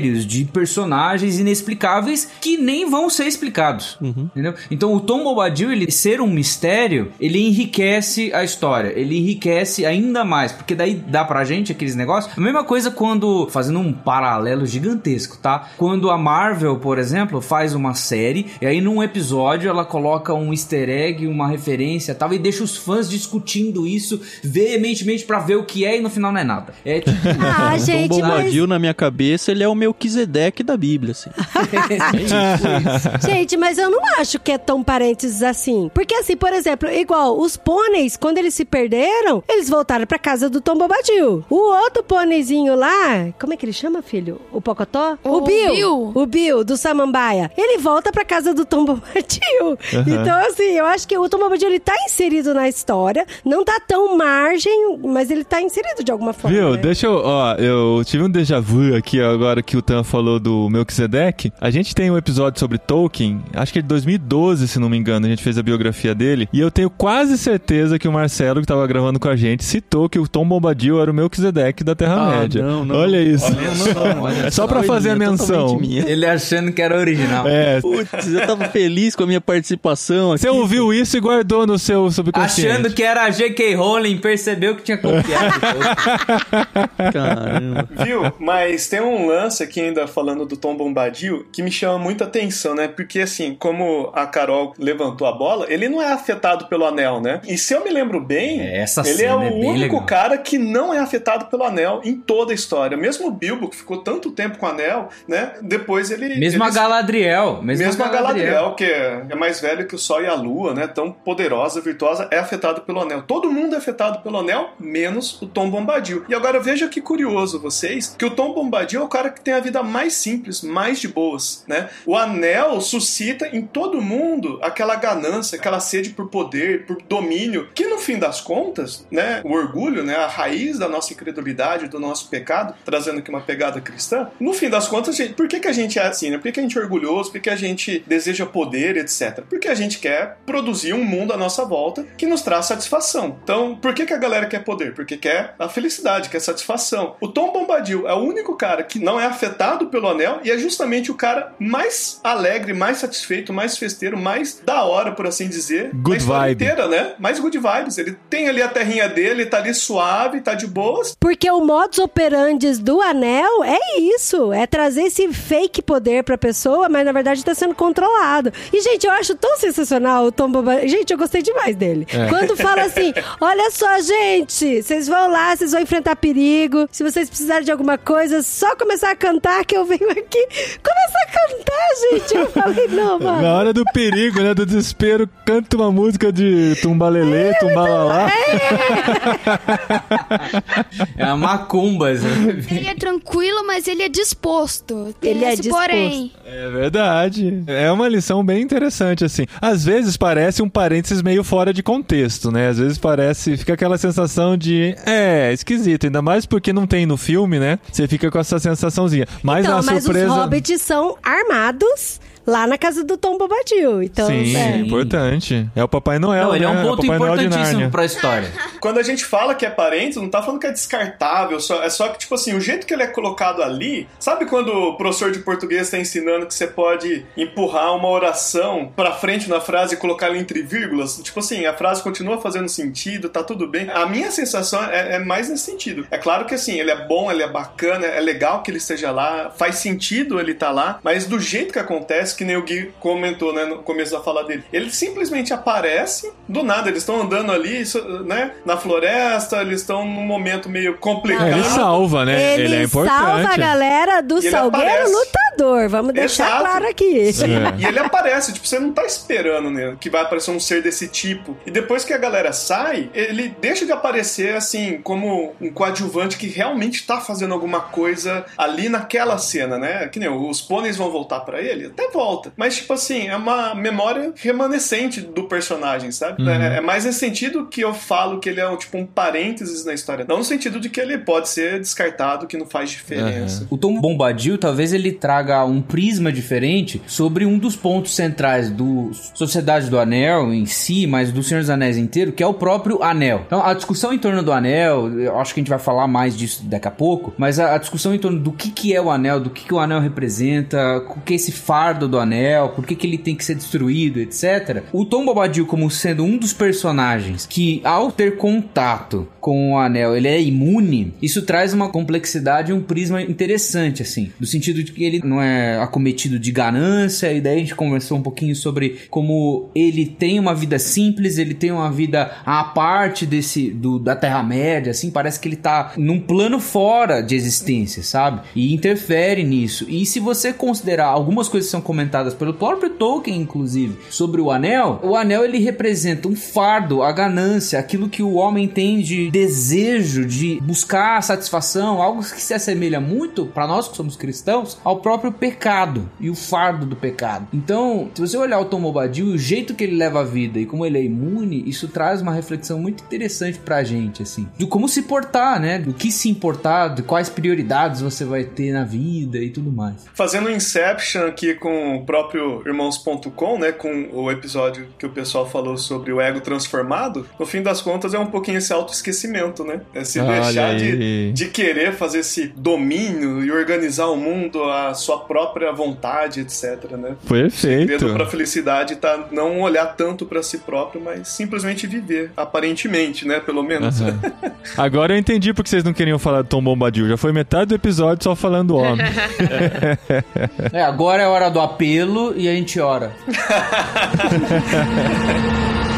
mistérios de personagens inexplicáveis que nem vão ser explicados. Entendeu? Então o Tom Bombadil, ele ser um mistério, ele enriquece a história. Ele enriquece ainda mais. Porque daí dá pra gente aqueles negócios. A mesma coisa quando, fazendo um paralelo gigantesco, tá? Quando a Marvel, por exemplo, faz uma série e aí num episódio ela coloca um easter egg, uma referência tal, e deixa os fãs discutindo isso veementemente pra ver o que é e no final não é nada. É tipo. Ah, Tom gente, mas... Bombadil, na minha cabeça, ele é o Melquisedeque da Bíblia, assim. Gente, mas eu não acho que é tão parênteses assim. Porque assim, por exemplo, igual os pôneis, quando eles se perderam, eles voltaram pra casa do Tom Bobadil. O outro pôneizinho lá, como é que ele chama, filho? O Pocotó? O Bill. Bill. O Bill, do Samambaia. Ele volta pra casa do Tom Bobadil. Então, assim, eu acho que o Tom Bobadil, ele tá inserido na história. Não tá tão margem, mas ele tá inserido de alguma forma. Viu? né? Deixa eu. Ó, eu tive um déjà vu aqui agora que o Tan falou do Melquisedeque. A gente tem um episódio sobre Tolkien, acho que é de 2012, se não me engano. A gente fez a biografia dele. E eu tenho quase certeza que o Marcelo, que tava gravando com a gente, citou que o Tom Bombadil era o Melquisedeque da Terra-média. Ah, não, não. Olha isso. Olha só, olha É só pra fazer a menção. Ele achando que era original. É. Putz, eu tava feliz com a minha participação aqui. Você ouviu isso e guardou no seu subconsciente. Achando que era a J.K. Rowling, percebeu que tinha copiado. Caramba. Viu? Mas tem um lance aqui ainda falando do Tom Bombadil que me chama muita atenção, né? Porque assim, como a Carol levantou a bola, ele não é afetado pelo anel, né? E se eu me lembro bem, É, ele é o é único legal. cara que não é afetado pelo anel em toda a história. Mesmo o Bilbo, que ficou tanto tempo com o anel, né? Depois ele. Mesmo a ele- Galadriel. Mesmo, Mesmo a a Galadriel, que é é mais velha que o Sol e a Lua, né? Tão poderosa, virtuosa, é afetado pelo anel. Todo mundo é afetado pelo anel, menos o Tom Bombadil. E agora veja que curioso vocês, que o Tom Bombadil é o cara que tem a vida mais simples, mais de boas, né? O anel suscita em todo mundo aquela ganância, aquela sede por poder, por domínio, que no fim das contas, né? O orgulho, né? A raiz da nossa incredulidade, do nosso pecado, trazendo aqui uma pegada cristã. No fim das contas, gente, por que, que a gente é assim, né? Por que, que a gente é orgulhoso? Por que a gente deseja poder, etc? Porque a gente quer produzir um mundo à nossa volta que nos traz satisfação. Então, por que, que a galera quer poder? Porque quer a felicidade, quer satisfação. O Tom Bombadil é o único cara que não é afetado pelo anel e é justamente o cara mais alegre, mais satisfeito, mais festeiro, mais da hora, por assim dizer, Good da história vibe. inteira, né? Mais good vibes. Ele tem ali a terrinha dele, tá ali suave, tá de boas. Porque o modus operandi do anel é isso, é trazer esse fake poder pra pessoa, mas na verdade tá sendo controlado. E, gente, eu acho tão sensacional o Tom Bombadil. Gente, eu gostei demais dele. É. Quando fala assim, olha só, gente, vocês vão lá, vocês vão enfrentar perigo. Se vocês precisarem de alguma coisa, só começar a cantar que eu venho aqui. Começa a cantar, gente. Eu falei, não, mano. Na hora do perigo, né? Do desespero, canta uma música de tumbalelê, tumbalalá. É a Macumbas. né? Ele é tranquilo, mas ele é disposto. Tem Ele é esse disposto. Porém, É verdade. É uma lição bem interessante, assim. Às vezes parece um parênteses meio fora de contexto, né? Às vezes parece, fica aquela sensação de, é, esquisito. Ainda mais porque não tem no filme, né? Você fica com essa sensaçãozinha. Mas então, na mas surpresa. os hobbits são armados lá na casa do Tom Bombadil. Então, Sim, é. é importante. É o Papai Noel. Não, ele é né? um ponto de importantíssimo Nárnia. pra história. Quando a gente fala que é parente, não tá falando que é descartável, só- é só que, tipo assim, o jeito que ele é colocado ali. Sabe quando o professor de português tá ensinando que você pode empurrar uma oração pra frente na frase e colocar ela entre vírgulas? Tipo assim, a frase continua fazendo sentido, tá tudo bem. A minha sensação é, é mais nesse sentido. É claro que assim, ele é bom, ele é bacana, é legal que ele esteja lá, faz sentido ele tá lá, mas do jeito que acontece, que nem o Gui comentou, né, no começo da fala dele, ele simplesmente aparece do nada, eles estão andando ali, né, na floresta, eles estão num momento meio complicado. É, ele salva, né? Ele, é importante. salva a galera do E ele Salgueiro aparece. Lutador. Vamos deixar Exato. claro aqui. Sim, É. e ele aparece, tipo, você não tá esperando né, que vai aparecer um ser desse tipo. E depois que a galera sai, ele deixa de aparecer assim, como um coadjuvante que realmente tá fazendo alguma coisa ali naquela cena, né? Que nem os pôneis vão voltar pra ele, até vão, volta. Mas, tipo assim, é uma memória remanescente do personagem, sabe? Uhum. É, é mais nesse sentido que eu falo que ele é um, tipo um parênteses na história. Não no sentido de que ele pode ser descartado, que não faz diferença. O Tom Bombadil talvez ele traga um prisma diferente sobre um dos pontos centrais do Sociedade do Anel em si, mas do Senhor dos Anéis inteiro, que é o próprio Anel. Então a discussão em torno do Anel, eu acho que a gente vai falar mais disso daqui a pouco, mas a, a discussão em torno do que, que é o Anel, do que, que o Anel representa, o que é esse fardo do Anel, por que, que ele tem que ser destruído, etc. O Tom Bombadil como sendo um dos personagens que ao ter contato com o Anel, ele é imune, isso traz uma complexidade e um prisma interessante, assim. No sentido de que ele não é acometido de ganância, e daí a gente conversou um pouquinho sobre como ele tem uma vida simples, ele tem uma vida à parte desse do, da Terra-média, assim, parece que ele tá num plano fora de existência, sabe? E interfere nisso. E se você considerar algumas coisas que são pelo próprio Tolkien, inclusive, sobre o Anel, o Anel ele representa um fardo, a ganância, aquilo que o homem tem de desejo de buscar satisfação, algo que se assemelha muito para nós que somos cristãos ao próprio pecado e o fardo do pecado. Então, se você olhar o Tom Bombadil, o jeito que ele leva a vida e como ele é imune, isso traz uma reflexão muito interessante pra gente, assim, de como se portar, né? Do que se importar, de quais prioridades você vai ter na vida e tudo mais. Fazendo um Inception aqui com o próprio Irmãos.com, né? Com o episódio que o pessoal falou sobre o ego transformado, no fim das contas é um pouquinho esse autoesquecimento, né? É se Olha deixar de, de querer fazer esse domínio e organizar o mundo à sua própria vontade, etc, né? Perfeito. segredo pra felicidade tá não olhar tanto pra si próprio, mas simplesmente viver, aparentemente, né? Pelo menos. Aham. Agora eu entendi porque vocês não queriam falar do Tom Bombadil. Já foi metade do episódio só falando do homem. É, agora é a hora do apelo e a gente ora.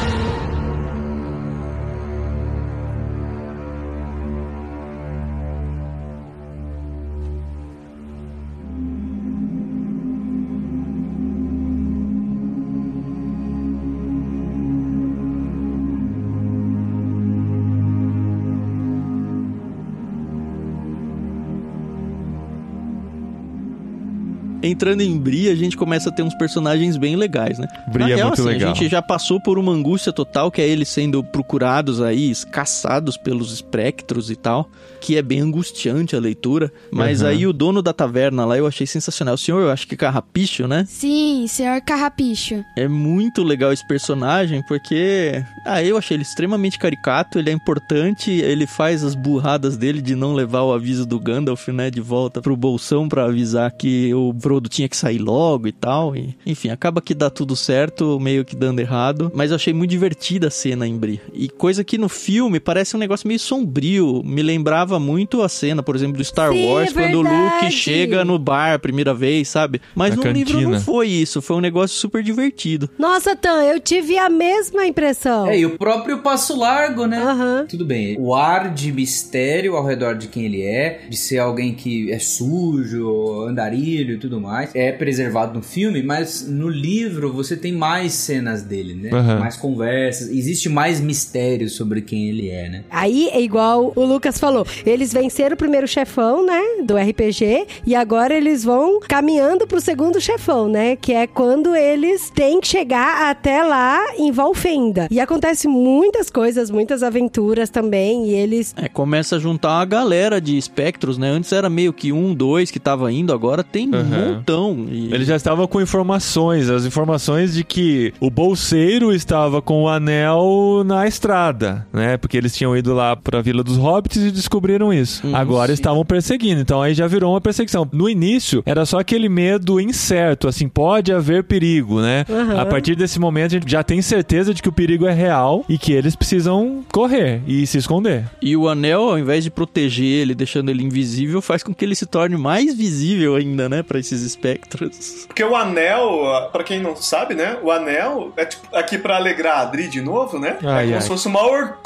Entrando em Bri, a gente começa a ter uns personagens bem legais, né? Bri Na é real, muito assim, legal. A gente já passou por uma angústia total, que é eles sendo procurados aí, caçados pelos espectros e tal, que é bem angustiante a leitura. Mas Uhum. aí o dono da taverna lá eu achei sensacional. O senhor, eu acho que Carrapicho, né? Sim, senhor Carrapicho. É muito legal esse personagem, porque. Ah, eu achei ele extremamente caricato, ele é importante, ele faz as burradas dele de não levar o aviso do Gandalf, né, de volta pro bolsão pra avisar que o Frodo tinha que sair logo e tal. E, enfim, acaba que dá tudo certo, meio que dando errado. Mas eu achei muito divertida a cena em Bri. E coisa que no filme parece um negócio meio sombrio. Me lembrava muito a cena, por exemplo, do Star Sim, Wars, é quando o. Luke chega no bar a primeira vez, sabe? Mas Na no livro não foi isso, foi um negócio super divertido. Nossa, Tan, eu tive a mesma impressão. É, e o próprio Passo Largo, né? Aham. Tudo bem, o ar de mistério ao redor de quem ele é, de ser alguém que é sujo, andarilho e tudo mais, é preservado no filme, mas no livro você tem mais cenas dele, né? Aham. Mais conversas, existe mais mistério sobre quem ele é, né? Aí é igual o Lucas falou. Eles venceram o primeiro chefão, né? Do RPG. E agora eles vão caminhando pro segundo chefão, né? Que é quando eles têm que chegar até lá em Valfenda. E acontece muitas coisas, muitas aventuras também. E eles. É, começa a juntar uma galera de espectros, né? Antes era meio que um, dois que tava indo, agora tem um Aham. Montão. E... Ele já estava com informações, as informações de que o bolseiro estava com o anel na estrada, né? Porque eles tinham ido lá pra Vila dos Hobbits e descobriram isso. Hum, Agora sim. estavam perseguindo, então aí já virou uma perseguição. No início era só aquele medo incerto, assim, pode haver perigo, né? Aham. A partir desse momento a gente já tem certeza de que o perigo é real e que eles precisam correr e se esconder. E o anel, ao invés de proteger ele, deixando ele invisível, faz com que ele se torne mais visível ainda, né? Pra esses espectros. Porque o anel, pra quem não sabe, né? O anel é tipo, aqui pra alegrar a Adri de novo, né? é Ai, como ai. se fosse o maior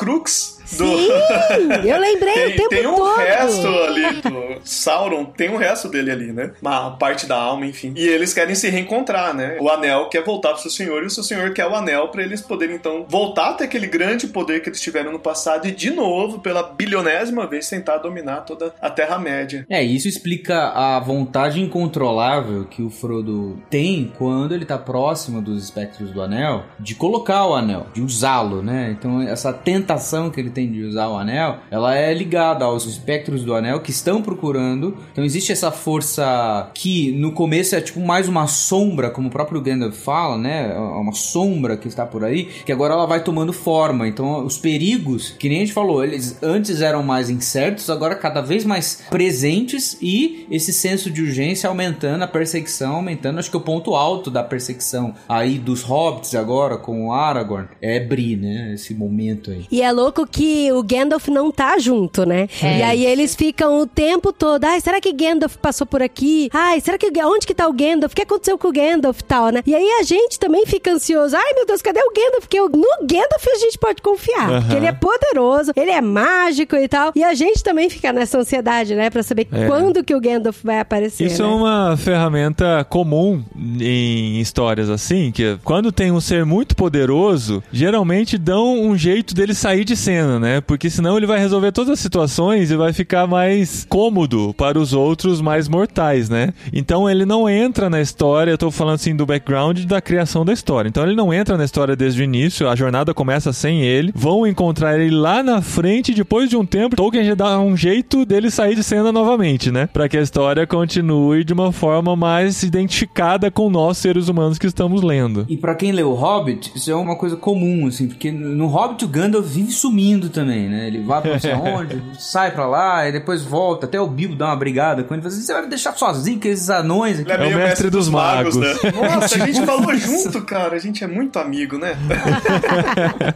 do. Sim! Eu lembrei o Tem, tempo tem um todo. resto ali do Sauron, tem um resto dele ali, né? Uma parte da alma, enfim. E eles querem se reencontrar, né? O anel quer voltar pro seu senhor e o seu senhor quer o anel pra eles poderem então voltar até aquele grande poder que eles tiveram no passado e de novo, pela bilionésima vez, tentar dominar toda a Terra-média. É, isso explica a vontade incontrolável incontrolável que o Frodo tem quando ele tá próximo dos espectros do anel, de colocar o anel, de usá-lo, né? Então essa tentação que ele tem de usar o anel, ela é ligada aos espectros do anel que estão procurando. Então existe essa força que no começo é tipo mais uma sombra, como o próprio Gandalf fala, né? É uma sombra que está por aí, que agora ela vai tomando forma. Então os perigos, que nem a gente falou, eles antes eram mais incertos, agora cada vez mais presentes e esse senso de urgência aumentando, a perseguição aumentando. Acho que o ponto alto da perseguição aí dos hobbits agora com o Aragorn é Bri, né? Esse momento aí. E é louco que o Gandalf não tá junto, né? É. E aí eles ficam o tempo todo, ai, será que Gandalf passou por aqui? Ai, será que onde que tá o Gandalf? O que aconteceu com o Gandalf e tal, né? E aí a gente também fica ansioso. Ai, meu Deus, cadê o Gandalf? Porque no Gandalf a gente pode confiar, Aham. porque ele é poderoso, ele é mágico e tal. E a gente também fica nessa ansiedade, né, Pra saber É. quando que o Gandalf vai aparecer, Isso né? é uma ferramenta comum em histórias assim, que quando tem um ser muito poderoso, geralmente dão um jeito dele sair de cena, né? Porque senão ele vai resolver todas as situações e vai ficar mais cômodo para os outros mais mortais, né? Então ele não entra na história, eu tô falando assim do background da criação da história. Então ele não entra na história desde o início, a jornada começa sem ele, vão encontrar ele lá na frente, depois de um tempo, Tolkien já dá um jeito dele sair de cena novamente, né? Pra que a história continue de uma forma mais identificada com nós, seres humanos que estamos lendo. E pra quem leu o Hobbit, isso é uma coisa comum, assim, porque no Hobbit o Gandalf vive sumindo também, né? Ele vai pra não sei onde, sai pra lá, e depois volta. Até o Bilbo dá uma brigada com ele, fala assim, você vai me deixar sozinho com esses anões aqui. É, meio o mestre dos magos. né? Nossa, a gente falou junto, cara. A gente é muito amigo, né?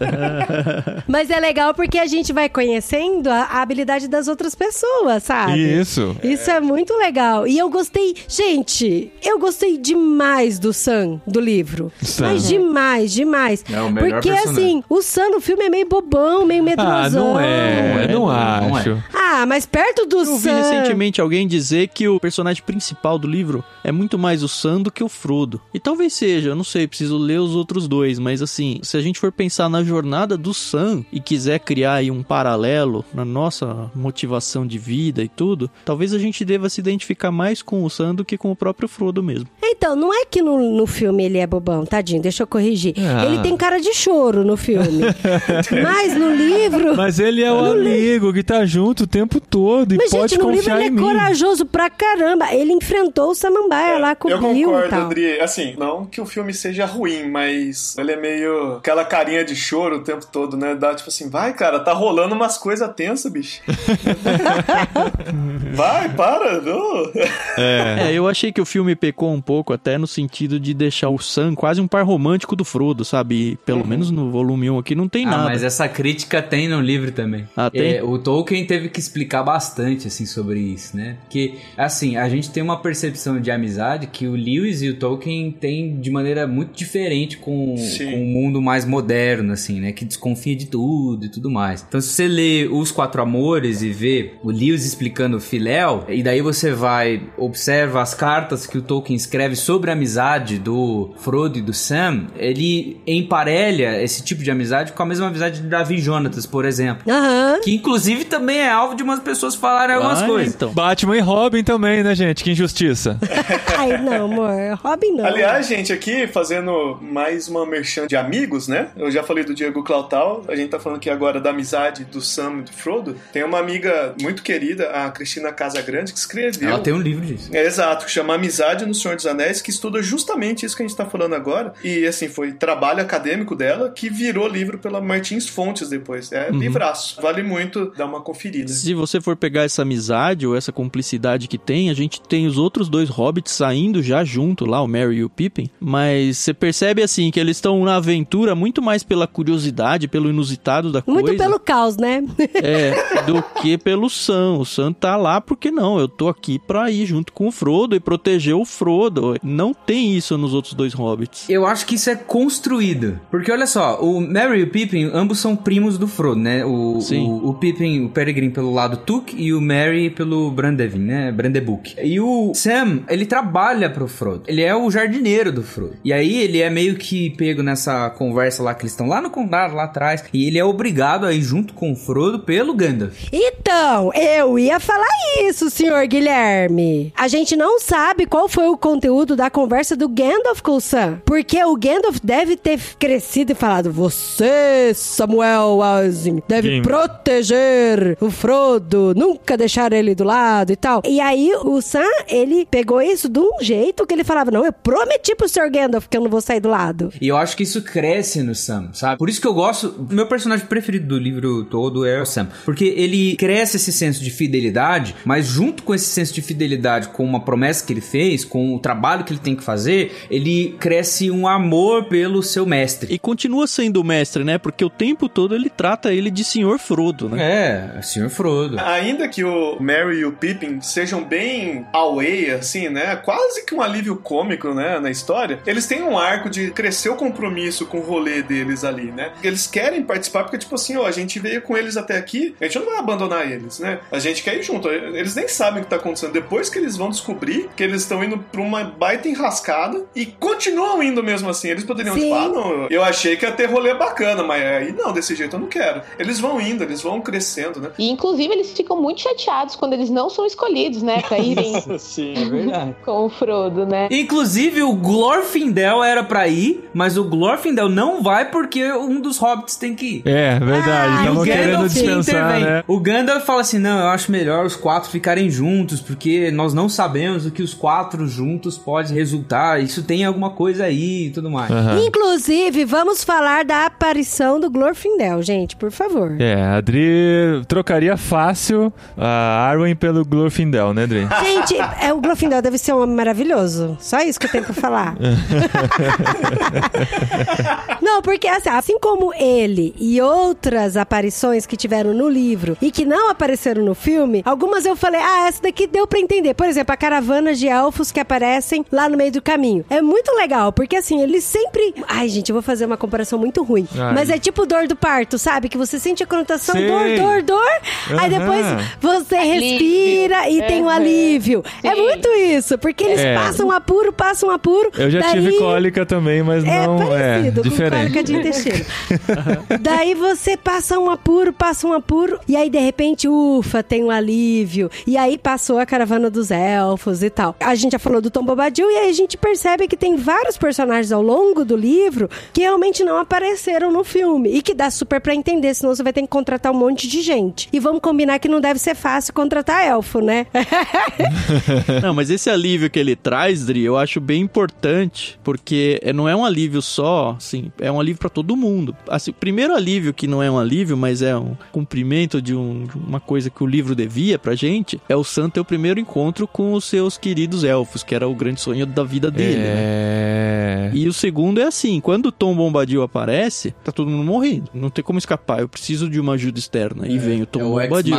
Mas é legal porque a gente vai conhecendo a, a habilidade das outras pessoas, sabe? Isso. Isso é muito legal. E eu gostei. Gente, eu gostei demais do Sam, do livro. Sam. Mas demais, demais. É o melhor Porque personagem. assim, o Sam no filme é meio bobão, meio Ah, medrosão. não é, não, Não é, não acho. Ah, mas perto do Eu vi Sam. recentemente alguém dizer que o personagem principal do livro é muito mais o Sam do que o Frodo. E talvez seja, eu não sei, preciso ler os outros dois, mas assim, se a gente for pensar na jornada do Sam e quiser criar aí um paralelo na nossa motivação de vida e tudo, talvez a gente deva se identificar mais com o Sam do que com o próprio Frodo mesmo. Então, não é que no, no filme ele é bobão, tadinho, deixa eu corrigir. Ah. Ele tem cara de choro no filme. mas no livro. Mas ele é o amigo que tá junto o tempo todo e Mas, pode gente, no livro confiar ele em é mim. corajoso pra caramba. Ele enfrentou o Samambaia lá com eu o Rio e concordo, tal. Andri. Assim, não que o filme seja ruim, mas ele é meio aquela carinha de choro o tempo todo, né? Dá tipo assim, vai, cara, tá rolando umas coisas tensas, bicho. vai, para, não. É, eu achei que o filme pecou um pouco até no sentido de deixar o Sam quase um par romântico do Frodo, sabe? E pelo menos no volume 1 aqui não tem Ah, nada. mas essa crítica tem no livro também. Ah, tem? É, o Tolkien teve que explicar bastante, assim, sobre isso, né? Porque, assim, a gente tem uma percepção de amizade que o Lewis e o Tolkien têm de maneira muito diferente com, com o mundo mais moderno, assim, né? Que desconfia de tudo e tudo mais. Então, se você lê Os Quatro Amores e vê o Lewis explicando o Filéu, e daí você vai, observa as cartas que o Tolkien escreve sobre a amizade do Frodo e do Sam, ele emparelha esse tipo de amizade com a mesma amizade de Davi e Jonatas, por exemplo. Aham. Que inclusive também é alvo de umas pessoas falarem algumas Ah, coisas. então. Batman e Robin também, né, gente? Que injustiça. Ai, não, amor. Robin não. Aliás, gente, aqui fazendo mais uma merchan de amigos, né? Eu já falei do Diego Clautal, a gente tá falando aqui agora da amizade do Sam e do Frodo. Tem uma amiga muito querida, a Cristina Casagrande, que escreveu. Ela tem um livro disso. É, exato, que chama Amizade no Senhor dos Anéis, que estuda justamente isso que a gente tá falando agora. E, assim, foi trabalho acadêmico dela que virou livro pela Martins Fontes depois. É livraço. Vale muito dar uma conferida. Se você for pegar essa amizade ou essa cumplicidade que tem, a gente tem os outros dois hobbits saindo já junto lá, o Merry e o Pippin, mas você percebe assim que eles estão na aventura muito mais pela curiosidade, pelo inusitado da Muito coisa. pelo caos, né? É, do que pelo Sam. O Sam tá lá porque não, eu tô aqui pra ir junto com o Frodo e proteger o Frodo. Não tem isso nos outros dois hobbits. Eu acho que isso é construído. Porque olha só, o Merry e o Pippin, ambos são primos do Frodo, né? O, Sim. o, o Pippin, o Peregrine pelo lado Tuk e o Merry pelo Brandevin, né? Brandebook. E o Sam, ele trabalha pro Frodo. Ele é o jardineiro do Frodo. E aí ele é meio que pego nessa conversa lá que eles estão lá no condado, lá atrás. E ele é obrigado a ir junto com o Frodo pelo Gandalf. Então, eu ia falar isso, senhor Guilherme. A gente não sabe qual foi o conteúdo da conversa do Gandalf com o Sam. Porque o Gandalf deve ter crescido e falado: Você, Samuel Asing, deve Sim. proteger o Frodo, nunca deixar ele do lado e tal. E aí o Sam, ele pegou isso de um jeito que ele falava: Não, eu prometi pro Sr. Gandalf que eu não vou sair do lado. E eu acho que isso cresce no Sam, sabe? Por isso que eu gosto. O meu personagem preferido do livro todo é o Sam. Porque ele cresce esse senso de fidelidade, mas junto com esse senso de fidelidade, com uma promessa que ele fez, com o trabalho que ele tem que fazer, ele cresce um amor pelo seu mestre. E continua sendo o mestre, né? Porque o tempo todo ele trata ele de Senhor Frodo, né? É, senhor Frodo. Ainda que o Merry e o Pippin sejam bem away, assim, né? Quase que um alívio cômico, né? Na história, eles têm um arco de crescer o compromisso com o rolê deles ali, né? Eles querem participar porque, tipo assim, ó, a gente veio com eles até aqui, a gente não vai abandonar eles, né? A gente quer ir junto. Eles nem sabem o que tá acontecendo. Depois que eles vão descobrir que eles estão indo pra uma baita enrascada e continuam indo mesmo assim. Eles poderiam, Sim. tipo, ah, não, eu achei que ia ter rolê bacana, mas aí não, desse jeito eu não quero. Eles vão indo, eles vão crescendo, né? E inclusive eles ficam muito chateados quando eles não são escolhidos, né? Pra irem Sim, é verdade. Com o Frodo, né? Inclusive, o Glorfindel era pra ir, mas o Glorfindel não vai porque um dos hobbits tem que ir. É, verdade. Ah, E o Gandalf dispensar, intervém. né? O Gandalf fala assim: não, eu acho melhor os quatro ficarem juntos, porque nós não sabemos o que os quatro juntos pode resultar. Isso tem alguma coisa aí e tudo mais. Aham. Inclusive, vamos falar da aparição do Glorfindel, gente, por favor. É, a Adri trocaria fácil a Arwen pelo Glorfindel, né, Adri? Gente, é, o Glorfindel deve ser um homem maravilhoso. Só isso que eu tenho pra falar. não, porque assim, assim como ele e outras aparições que tiveram no livro e que não apareceram no filme, algumas eu falei, ah, essa daqui deu pra entender. Por exemplo, a caravana de elfos que aparecem lá no meio do caminho. É muito legal, porque assim, eles sempre. Ai, gente, eu vou fazer uma comparação muito ruim. Ai. Mas é tipo dor do parto, sabe? Que você sente a conotação Sei. dor, dor, dor. Aí Aham. depois você Alívio. respira e tem um Uhum. alívio. É Sim. muito isso, porque eles É. passam apuro, passam apuro. Eu já daí... tive cólica também, mas É não parecido é com diferente. cólica de intestino. Daí você passa um apuro, passa um apuro, e aí de repente, ufa, tem um alívio. E aí passou a caravana dos elfos e tal. A gente já falou do Tom Bobadil, e aí a gente percebe que tem vários personagens ao longo do livro que realmente não apareceram no filme. E que dá super pra entender, senão você vai ter que contratar um monte de gente. E vamos combinar que não deve ser fácil contratar elfo, né? Não, mas esse alívio que ele traz, Dri, eu acho bem importante, porque é- não é um alívio só, assim, é um alívio pra todo mundo. Assim, o primeiro alívio que não é um alívio, mas é um cumprimento de, um- de uma coisa que o livro devia pra gente, é o Sam ter o primeiro encontro com os seus queridos elfos, que era o grande sonho da vida dele, né? É. E o segundo é assim, quando o Tom Bombadil aparece, tá todo mundo morrendo. Não tem como escapar, eu preciso de uma ajuda externa. E vem o Tom é o Bombadil.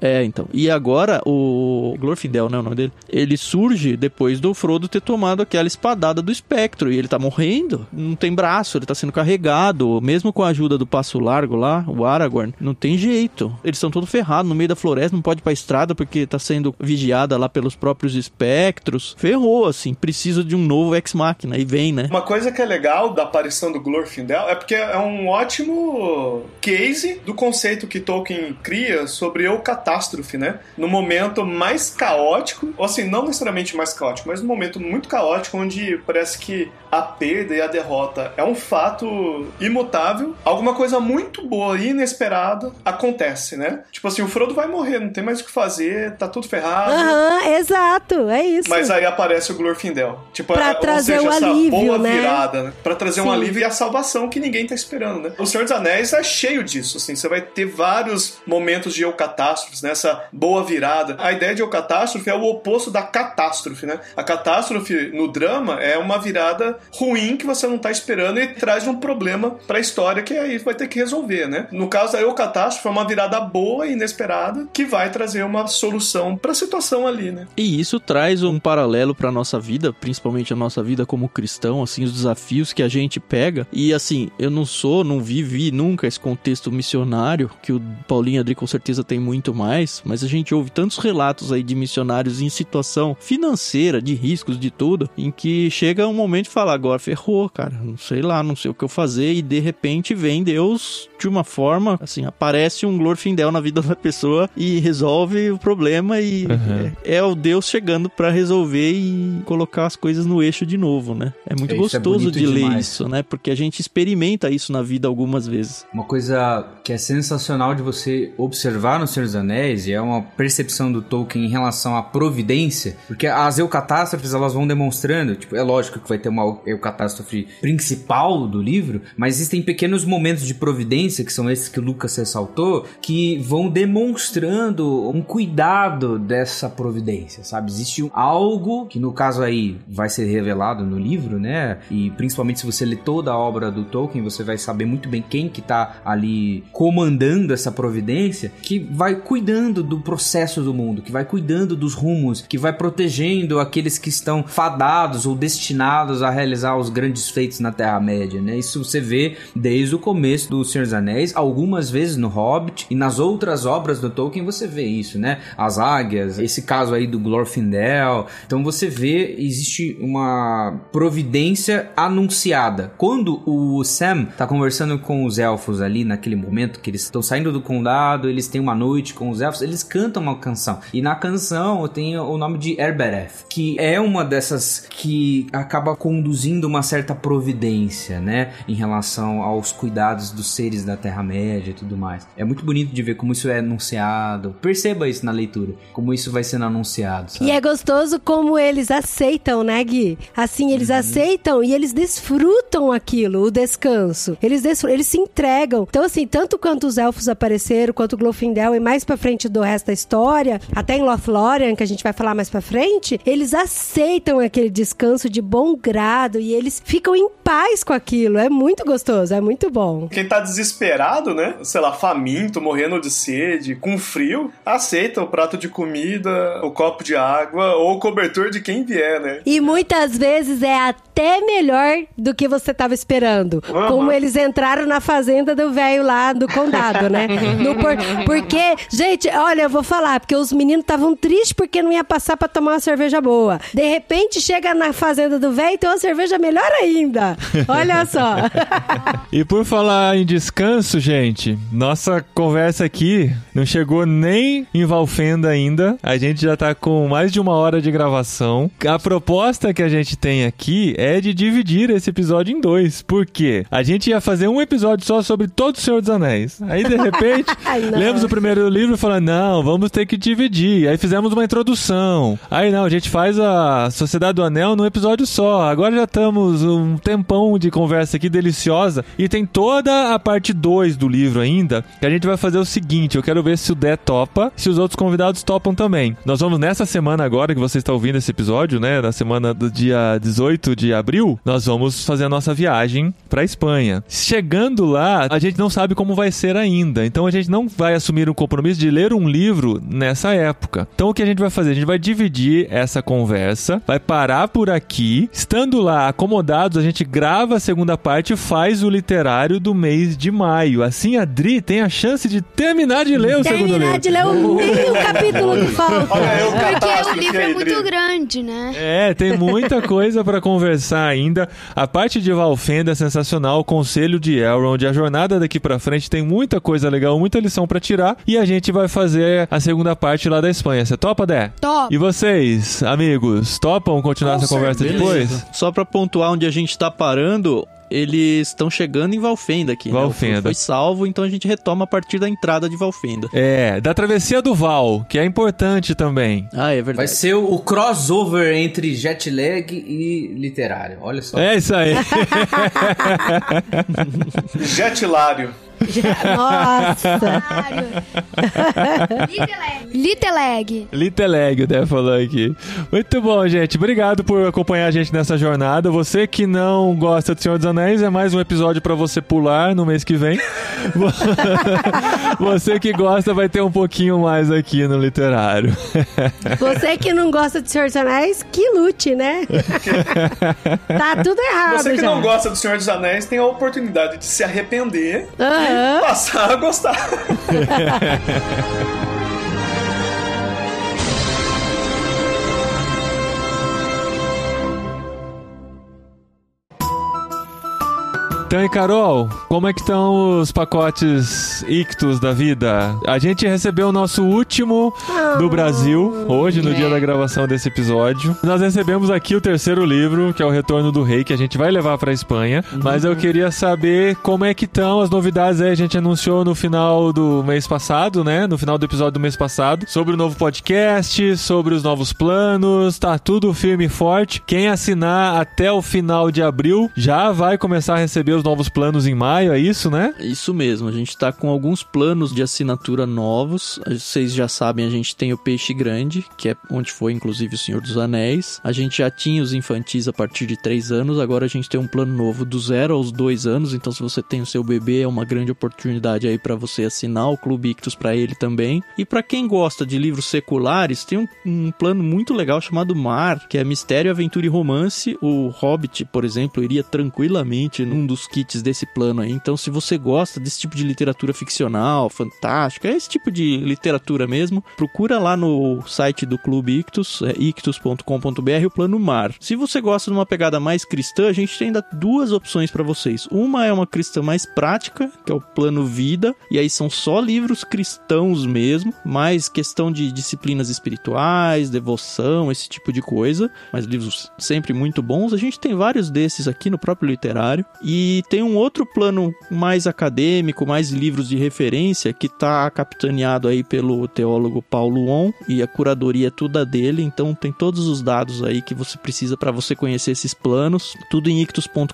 É, então. E agora o Glorfindel, né, o nome dele? Ele surge depois do Frodo ter tomado aquela espadada do espectro e ele tá morrendo. Não tem braço, ele tá sendo carregado, mesmo com a ajuda do passo largo lá, o Aragorn, não tem jeito. Eles estão todos ferrados no meio da floresta, não pode ir pra estrada porque tá sendo vigiada lá pelos próprios espectros. Ferrou assim, precisa de um novo ex-máquina e vem, né? Uma coisa que é legal da aparição do Glorfindel é porque é um ótimo case do conceito que Tolkien cria sobre o catástrofe, né? No momento mais caótico, ou assim, não necessariamente mais caótico, mas num momento muito caótico onde parece que a perda e a derrota é um fato imutável, alguma coisa muito boa e inesperada acontece, né? Tipo assim, o Frodo vai morrer, não tem mais o que fazer, tá tudo ferrado. Aham, exato, é isso. Mas aí aparece o Glorfindel. Tipo, Pra é- trazer seja, o essa alívio, boa né? virada, né? Pra trazer um Sim. alívio e a salvação que ninguém tá esperando, né? O Senhor dos Anéis é cheio disso, assim. Você vai ter vários momentos de eucatástrofes, né? Essa boa virada. A ideia de eucatástrofe é o oposto da catástrofe, né? A catástrofe no drama é uma virada ruim que você não tá esperando e traz um problema pra história que aí vai ter que resolver, né? No caso da eucatástrofe é uma virada boa e inesperada que vai trazer uma solução pra situação ali, né? E isso traz um paralelo pra nossa vida, principalmente a nossa vida como cristão, assim, os desafios que a gente pega. E assim, eu não sou, não vivi nunca esse contexto missionário, que o Paulinho Adri com certeza tem muito mais, mas a gente ouve tantos relatos aí de missionários em situação financeira, de riscos, de tudo, em que chega um momento de falar, agora ferrou, cara, não sei lá, não sei o que eu fazer, e de repente vem Deus de uma forma, assim, aparece um Glorfindel na vida da pessoa e resolve o problema e Uhum. é, é o Deus chegando pra resolver e colocar as coisas no eixo de novo, né? É muito Isso é gostoso bonito de ler demais. isso, né? Porque a gente experimenta isso na vida algumas vezes. Uma coisa que é sensacional de você observar no Senhor dos Anéis e é uma percepção do Tolkien em relação à providência, porque as eucatástrofes elas vão demonstrando, tipo, é lógico que vai ter uma eucatástrofe principal do livro, mas existem pequenos momentos de providência, que são esses que o Lucas ressaltou, que vão demonstrando um cuidado dessa providência, sabe? Existe algo que no caso aí vai ser revelado no livro, né? E principalmente se você ler toda a obra do Tolkien, você vai saber muito bem quem que tá ali comandando essa providência, que vai cuidando do processo do mundo, que vai cuidando dos rumos, que vai protegendo aqueles que estão fadados ou destinados a realizar os grandes feitos na Terra-média, né? Isso você vê desde o começo do Senhor dos Anéis, algumas vezes no Hobbit e nas outras obras do Tolkien você vê isso, né? As águias, esse caso aí do Glorfindel. Então você vê existe uma providência anunciada. Quando o Sam tá conversando com os elfos ali naquele momento que eles estão saindo do condado, eles têm uma noite com os elfos, eles cantam uma canção. E na canção tem o nome de Que é uma dessas que acaba conduzindo uma certa providência, né, em relação aos cuidados dos seres da Terra-média e tudo mais. É muito bonito de ver como isso é anunciado. Perceba isso na leitura, como isso vai sendo anunciado, sabe? E é gostoso como eles aceitam, né, Gui? Assim, eles Uhum. aceitam e eles desfrutam aquilo, o descanso. Eles, desfr- eles se entregam. Então, assim, tanto quanto os elfos apareceram, quanto o Glorfindel e mais pra frente do resto da história, até em Lothlórien, que a gente vai falar mais pra frente, eles aceitam aquele descanso de bom grado e eles ficam em paz com aquilo. É muito gostoso, é muito bom. Quem tá desesperado, né? Sei lá, faminto, morrendo de sede, com frio, aceita o prato de comida, o copo de água ou o cobertor de quem vier, né? E muitas vezes é até melhor do que você tava esperando. Uhum. Como eles entraram na fazenda do velho lá do condado, né? No por- Porque, gente, olha, eu vou falar, porque os meninos estavam tristes porque não ia passar pra tomar uma cerveja boa. De repente chega na fazenda do velho e tem uma cerveja melhor ainda. Olha só. E por falar em descanso, gente, nossa conversa aqui não chegou nem em Valfenda ainda. A gente já tá com mais de uma hora de gravação. A proposta que a gente tem aqui é de dividir esse episódio em dois. Por quê? A gente ia fazer um episódio só sobre todo o Senhor dos Anéis. Aí, de repente, lemos o primeiro livro e falamos, não, vamos ter que dividir. Aí fizemos uma introdução. Aí, não, a gente faz a Sociedade do Anel num episódio só. Agora já estamos um tempão de conversa aqui deliciosa. E tem toda a parte 2 do livro ainda, que a gente vai fazer o seguinte, eu quero ver se o Dé topa, se os outros convidados topam também. Nós vamos nessa semana agora que você está ouvindo esse episódio, né, na semana do dia 18 de abril, nós vamos fazer a nossa viagem pra Espanha. Chegando lá, a gente não sabe como vai ser ainda, então a gente não vai assumir o compromisso de ler um livro nessa época. Então o que a gente vai fazer? A gente vai dividir essa conversa, vai parar por aqui, estando lá acomodados, a gente grava a segunda parte e faz o literário do mês de maio. Assim a Dri tem a chance de terminar de ler o segundo Terminar livro. de ler o meio capítulo que falta. Olha eu, Porque o livro é muito grande, né? É, tem muita coisa pra conversar ainda. A parte de Valfenda é sensacional, o conselho de Elrond, a jornada daqui pra frente tem muita coisa legal, muita lição pra tirar e a gente vai fazer a segunda parte lá da Espanha. Você topa, Dé? Top. E vocês, amigos, topam continuar Com essa conversa depois? Só pra pontuar onde a gente tá parando, eles estão chegando em Valfenda aqui. né? O Valfenda. Foi salvo, então a gente retoma a partir da entrada de Valfenda. É, da travessia do Val, que é importante também. Ah, é Vai verdade. ser o, o crossover entre jet lag e literário. Olha só. É isso aí. Jetilário. Nossa. Liteleg. Liteleg, o Dé falou aqui. Muito bom, gente. Obrigado por acompanhar a gente nessa jornada. Você que não gosta do Senhor dos Anéis, é mais um episódio pra você pular no mês que vem. você que gosta vai ter um pouquinho mais aqui no literário. Você que não gosta de Senhor dos Anéis, que lute, né? tá tudo errado Você que já. não gosta do Senhor dos Anéis tem a oportunidade de se arrepender Aham. Passar a gostar. Então, e Carol, como é que estão os pacotes ictus da vida? A gente recebeu o nosso último do Brasil, hoje, no dia da gravação desse episódio. Nós recebemos aqui o terceiro livro, que é o Retorno do Rei, que a gente vai levar pra Espanha. Mas eu queria saber como é que estão as novidades aí. A gente anunciou no final do mês passado, né? No final do episódio do mês passado, sobre o novo podcast, sobre os novos planos. Tá tudo firme e forte. Quem assinar até o final de abril já vai começar a receber os novos planos em maio, é isso, né? Isso mesmo, a gente tá com alguns planos de assinatura novos. Vocês já sabem, a gente tem o Peixe Grande, que é onde foi inclusive o Senhor dos Anéis. A gente já tinha os infantis a partir de 3 anos, agora a gente tem um plano novo do 0 aos 2 anos. Então, se você tem o seu bebê, é uma grande oportunidade aí para você assinar o Clube Ictus para ele também. E para quem gosta de livros seculares, tem um, um plano muito legal chamado Mar, que é Mistério, Aventura e Romance. O Hobbit, por exemplo, iria tranquilamente num dos kits desse plano aí. Então, se você gosta desse tipo de literatura ficcional, fantástica, esse tipo de literatura mesmo, procura lá no site do Clube Ictus, é ictus.com.br, o plano Mar. Se você gosta de uma pegada mais cristã, a gente tem ainda duas opções para vocês. Uma é uma cristã mais prática, que é o plano Vida, e aí são só livros cristãos mesmo, mais questão de disciplinas espirituais, devoção, esse tipo de coisa, mas livros sempre muito bons. A gente tem vários desses aqui no próprio literário e tem um outro plano mais acadêmico, mais livros de referência que está capitaneado aí pelo teólogo Paulo On e a curadoria é toda dele, então tem todos os dados aí que você precisa para você conhecer esses planos, tudo em ictus.com.br.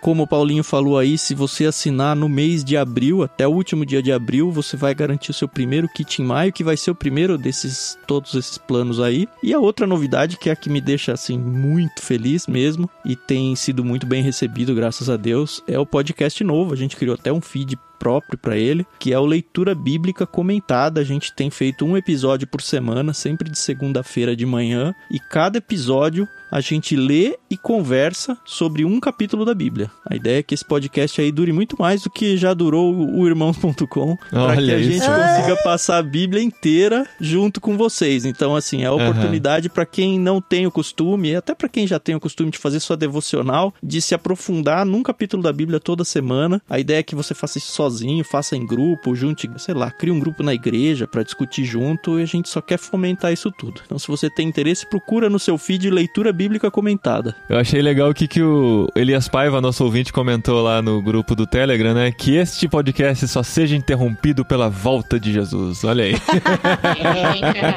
Como o Paulinho falou aí, se você assinar no mês de abril, até o último dia de abril, você vai garantir o seu primeiro kit em maio, que vai ser o primeiro desses todos esses planos aí. E a outra novidade que é a que me deixa assim muito feliz mesmo e tem sido muito bem recebido, graças a Deus, é o podcast novo. A gente criou até um feed próprio para ele, que é o Leitura Bíblica Comentada. A gente tem feito um episódio por semana, sempre de segunda-feira de manhã, e cada episódio a gente lê e conversa sobre um capítulo da Bíblia. A ideia é que esse podcast aí dure muito mais do que já durou o irmãos.com, para que a isso. gente consiga passar a Bíblia inteira junto com vocês. Então, assim, é a oportunidade para quem não tem o costume, e até para quem já tem o costume de fazer sua devocional, de se aprofundar num capítulo da Bíblia toda semana. A ideia é que você faça isso sozinho, faça em grupo, junte, sei lá, crie um grupo na igreja para discutir junto, e a gente só quer fomentar isso tudo. Então, se você tem interesse, procura no seu feed leitura bíblica comentada. Eu achei legal o que, que o Elias Paiva, nosso ouvinte, comentou lá no grupo do Telegram, né? Que este podcast só seja interrompido pela volta de Jesus. Olha aí.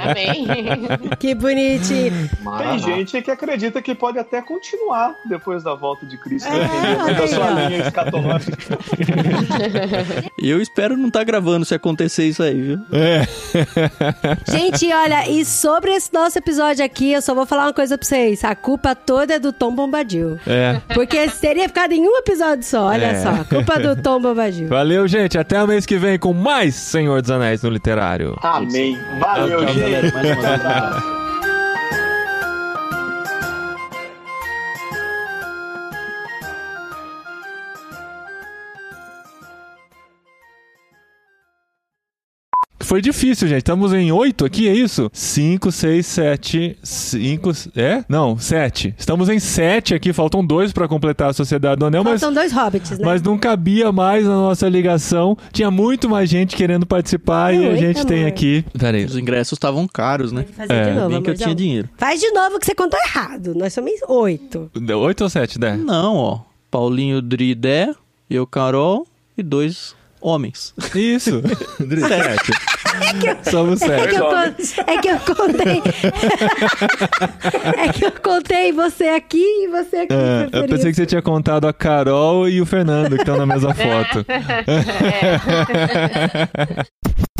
Amém. Que bonitinho. Tem gente que acredita que pode até continuar depois da volta de Cristo, É, olha da sua linha escatológica. E eu espero não estar gravando se acontecer isso aí, viu? É. Gente, olha, e sobre esse nosso episódio aqui, eu só vou falar uma coisa pra vocês. A culpa toda é do Tom Bombadil. É. Porque teria ficado em um episódio só, olha É. só. A culpa do Tom Bombadil. Valeu, gente. Até o mês que vem com mais Senhor dos Anéis no Literário. Amém. Valeu, gente. Mais uma Foi difícil, gente. Estamos em oito aqui, é isso? Cinco, seis, sete, cinco... É? Não, sete. Estamos em sete aqui. Faltam dois pra completar a Sociedade do Anel, mas... Faltam dois hobbits, né? Mas não cabia mais na nossa ligação. Tinha muito mais gente querendo participar É e a gente tem amor. aqui. Peraí. Os ingressos estavam caros, né? Fazer É, de novo, Bem que eu tinha dinheiro. Faz de novo que você contou errado. Nós somos oito. Oito ou sete, Dé? Não, ó. Paulinho Dridé, eu, Carol e dois homens. Isso. sete. Somos É sete. que, eu, con- é que eu contei. é que eu contei você aqui e você aqui. É, eu pensei que você tinha contado a Carol e o Fernando, que estão na mesma foto. É.